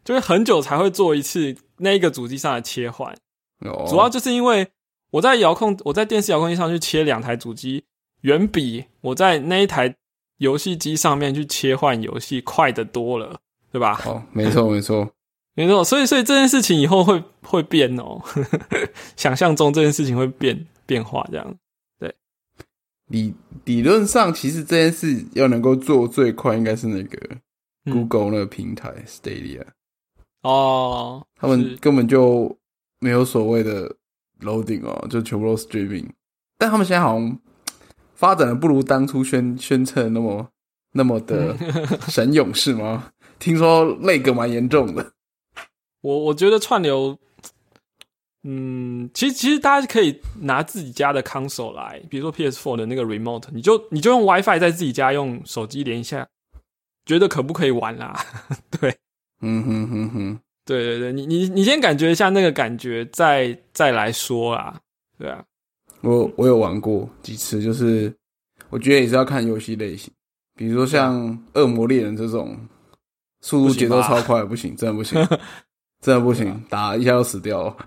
Speaker 1: 就会很久才会做一次那一个主机上的切换。
Speaker 2: 哦，
Speaker 1: 主要就是因为我在遥控我在电视遥控器上去切两台主机，远比我在那一台。游戏机上面去切换游戏快的多了，对吧？
Speaker 2: 哦，没错，没错，
Speaker 1: 没错。所以，所以这件事情以后会会变哦。想象中这件事情会变变化，这样对。
Speaker 2: 理理论上，其实这件事要能够做最快，应该是那个 Google 那个平台 Stadia。
Speaker 1: 哦，
Speaker 2: 他们根本就没有所谓的 loading 哦，就全部都 streaming。但他们现在好像。发展的不如当初宣宣称那么那么的 神勇是吗？听说那个蛮严重的。
Speaker 1: 我我觉得串流，嗯，其实其实大家可以拿自己家的 console 来，比如说 PS4 的那个 remote，你就你就用 WiFi 在自己家用手机连一下，觉得可不可以玩啦？对，
Speaker 2: 嗯哼哼哼，
Speaker 1: 对对对，你你你先感觉一下那个感觉，再再来说啦，对啊。
Speaker 2: 我我有玩过几次，就是我觉得也是要看游戏类型，比如说像《恶魔猎人》这种，速度节奏超快，不行，真的不行，真的不行，打一下就死掉了。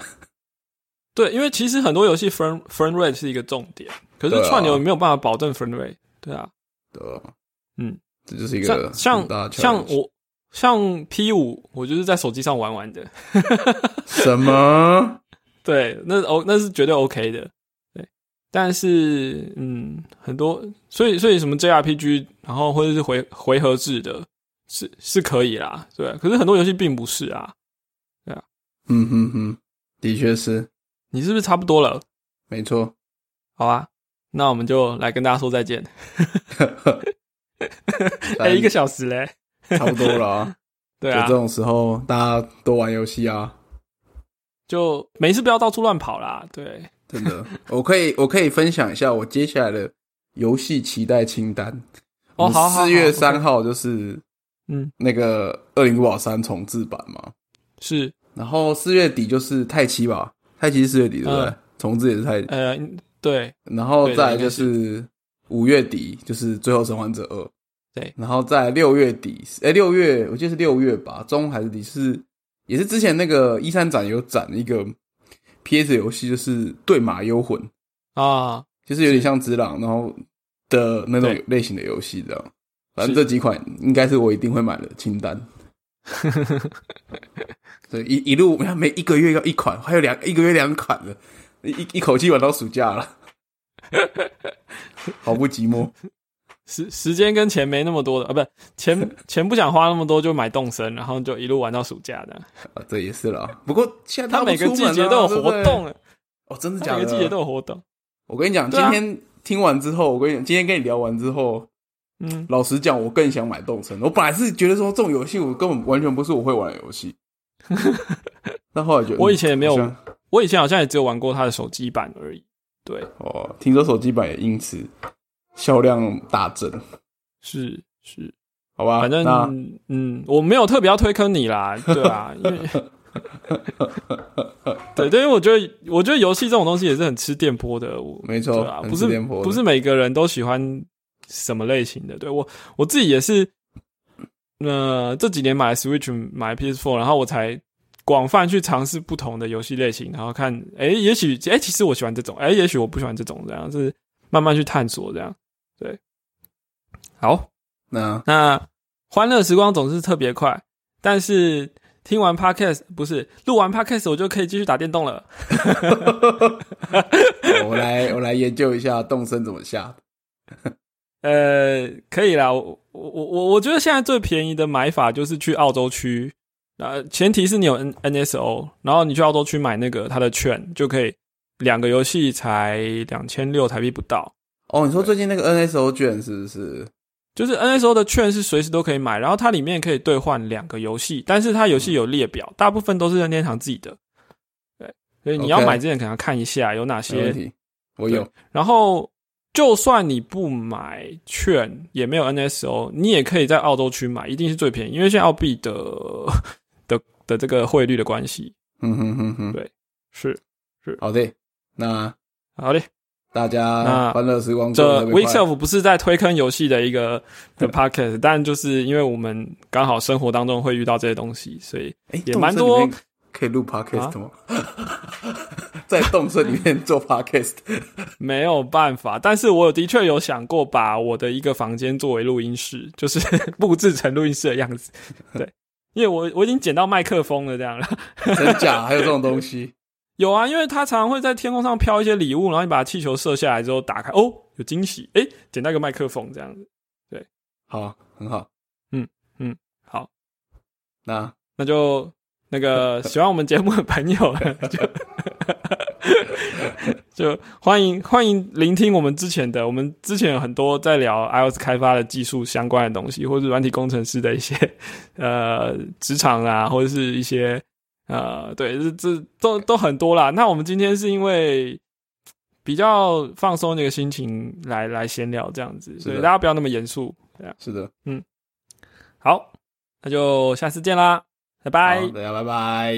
Speaker 1: 对，因为其实很多游戏 frame frame rate 是一个重点，可是串流没有办法保证 frame rate。对啊，
Speaker 2: 对，
Speaker 1: 嗯，
Speaker 2: 这就是一个
Speaker 1: 像像我像 P 五，我就是在手机上玩玩的。
Speaker 2: 什么？
Speaker 1: 对，那哦，那是绝对 OK 的。但是，嗯，很多，所以，所以什么 JRPG，然后或者是回回合制的，是是可以啦，对。可是很多游戏并不是啊，对啊，
Speaker 2: 嗯哼哼，的确是。
Speaker 1: 你是不是差不多了？
Speaker 2: 没错。
Speaker 1: 好啊，那我们就来跟大家说再见。哎，一个小时嘞，
Speaker 2: 差不多了啊。
Speaker 1: 对啊，
Speaker 2: 这种时候大家多玩游戏啊，
Speaker 1: 就没事不要到处乱跑啦。对。
Speaker 2: 真的，我可以我可以分享一下我接下来的游戏期待清单。
Speaker 1: 哦，好，
Speaker 2: 四月三号就是
Speaker 1: 嗯
Speaker 2: 那个《二零五宝三》重置版嘛，
Speaker 1: 是。
Speaker 2: 然后四月底就是泰七吧，泰七是四月底对不对？重置也是泰
Speaker 1: 呃对。
Speaker 2: 然后再就是五月底就是《最后生还者二》
Speaker 1: 对。
Speaker 2: 然后在六月底，哎六月我记得是六月吧，中还是底是也是之前那个一三展有展一个。P.S. 游戏就是《对马幽魂》
Speaker 1: 啊，
Speaker 2: 就是有点像《只狼》然后的那种类型的游戏，这样。反正这几款应该是我一定会买的清单。对，一一路每一个月要一款，还有两一个月两款的，一一口气玩到暑假了，好不寂寞。
Speaker 1: 时时间跟钱没那么多的啊，不是钱 钱不想花那么多，就买动森，然后就一路玩到暑假的。
Speaker 2: 啊，这也是了。不过现在
Speaker 1: 他每个季节都有活动
Speaker 2: 哦，真的假的？
Speaker 1: 每个季节都有活动。
Speaker 2: 我跟你讲，今天听完之后，我跟你讲，今天跟你聊完之后，
Speaker 1: 嗯，
Speaker 2: 老实讲，我更想买动森。我本来是觉得说这种游戏，我根本完全不是我会玩的游戏。但后来觉得，
Speaker 1: 我以前也没有，我以前好像也只有玩过他的手机版而已。对，
Speaker 2: 哦，听说手机版也因此。销量大增，
Speaker 1: 是是，
Speaker 2: 好吧，
Speaker 1: 反正嗯，我没有特别要推坑你啦，对啊，因为 对对，因为我觉得我觉得游戏这种东西也是很吃电波的，
Speaker 2: 没错
Speaker 1: 啊，不是不是每个人都喜欢什么类型的，对我我自己也是，呃，这几年买 Switch 买 PS4，然后我才广泛去尝试不同的游戏类型，然后看，哎，也许哎，其实我喜欢这种，哎，也许我不喜欢这种，这样是慢慢去探索这样。对，好，
Speaker 2: 那
Speaker 1: 那欢乐时光总是特别快，但是听完 podcast 不是录完 podcast 我就可以继续打电动了。
Speaker 2: 我来我来研究一下动身怎么下。
Speaker 1: 呃，可以啦，我我我我觉得现在最便宜的买法就是去澳洲区，呃，前提是你有 N NSO，然后你去澳洲区买那个它的券就可以，两个游戏才两千六台币不到。
Speaker 2: 哦，你说最近那个 NSO 券是不是？
Speaker 1: 就是 NSO 的券是随时都可以买，然后它里面可以兑换两个游戏，但是它游戏有列表，大部分都是任天堂自己的。对，所以你要买之前可能要看一下有哪些。
Speaker 2: 我有。
Speaker 1: 然后，就算你不买券，也没有 NSO，你也可以在澳洲区买，一定是最便宜，因为现在澳币的 的的这个汇率的关系。
Speaker 2: 嗯哼哼哼，
Speaker 1: 对，是是。
Speaker 2: 好的，那
Speaker 1: 好嘞。
Speaker 2: 大家欢乐时光
Speaker 1: 这 Weekself 不是在推坑游戏的一个 的 Podcast，但就是因为我们刚好生活当中会遇到这些东西，所以也蛮多
Speaker 2: 可以录 Podcast 吗？在动森里面做 Podcast
Speaker 1: 没有办法，但是我的确有想过把我的一个房间作为录音室，就是 布置成录音室的样子。对，因为我我已经捡到麦克风了，这样了，
Speaker 2: 真假还有这种东西。
Speaker 1: 有啊，因为他常常会在天空上飘一些礼物，然后你把气球射下来之后打开，哦，有惊喜，哎，捡到一个麦克风这样子，对，
Speaker 2: 好，很好，
Speaker 1: 嗯嗯，好，
Speaker 2: 那？
Speaker 1: 那就那个 喜欢我们节目的朋友，就 就欢迎欢迎聆听我们之前的，我们之前有很多在聊 iOS 开发的技术相关的东西，或者软体工程师的一些呃职场啊，或者是一些。呃，对，这这都都很多啦。那我们今天是因为比较放松那个心情来来闲聊这样子，所以大家不要那么严肃。对啊，
Speaker 2: 是的，
Speaker 1: 嗯，好，那就下次见啦，拜拜，
Speaker 2: 大家拜拜。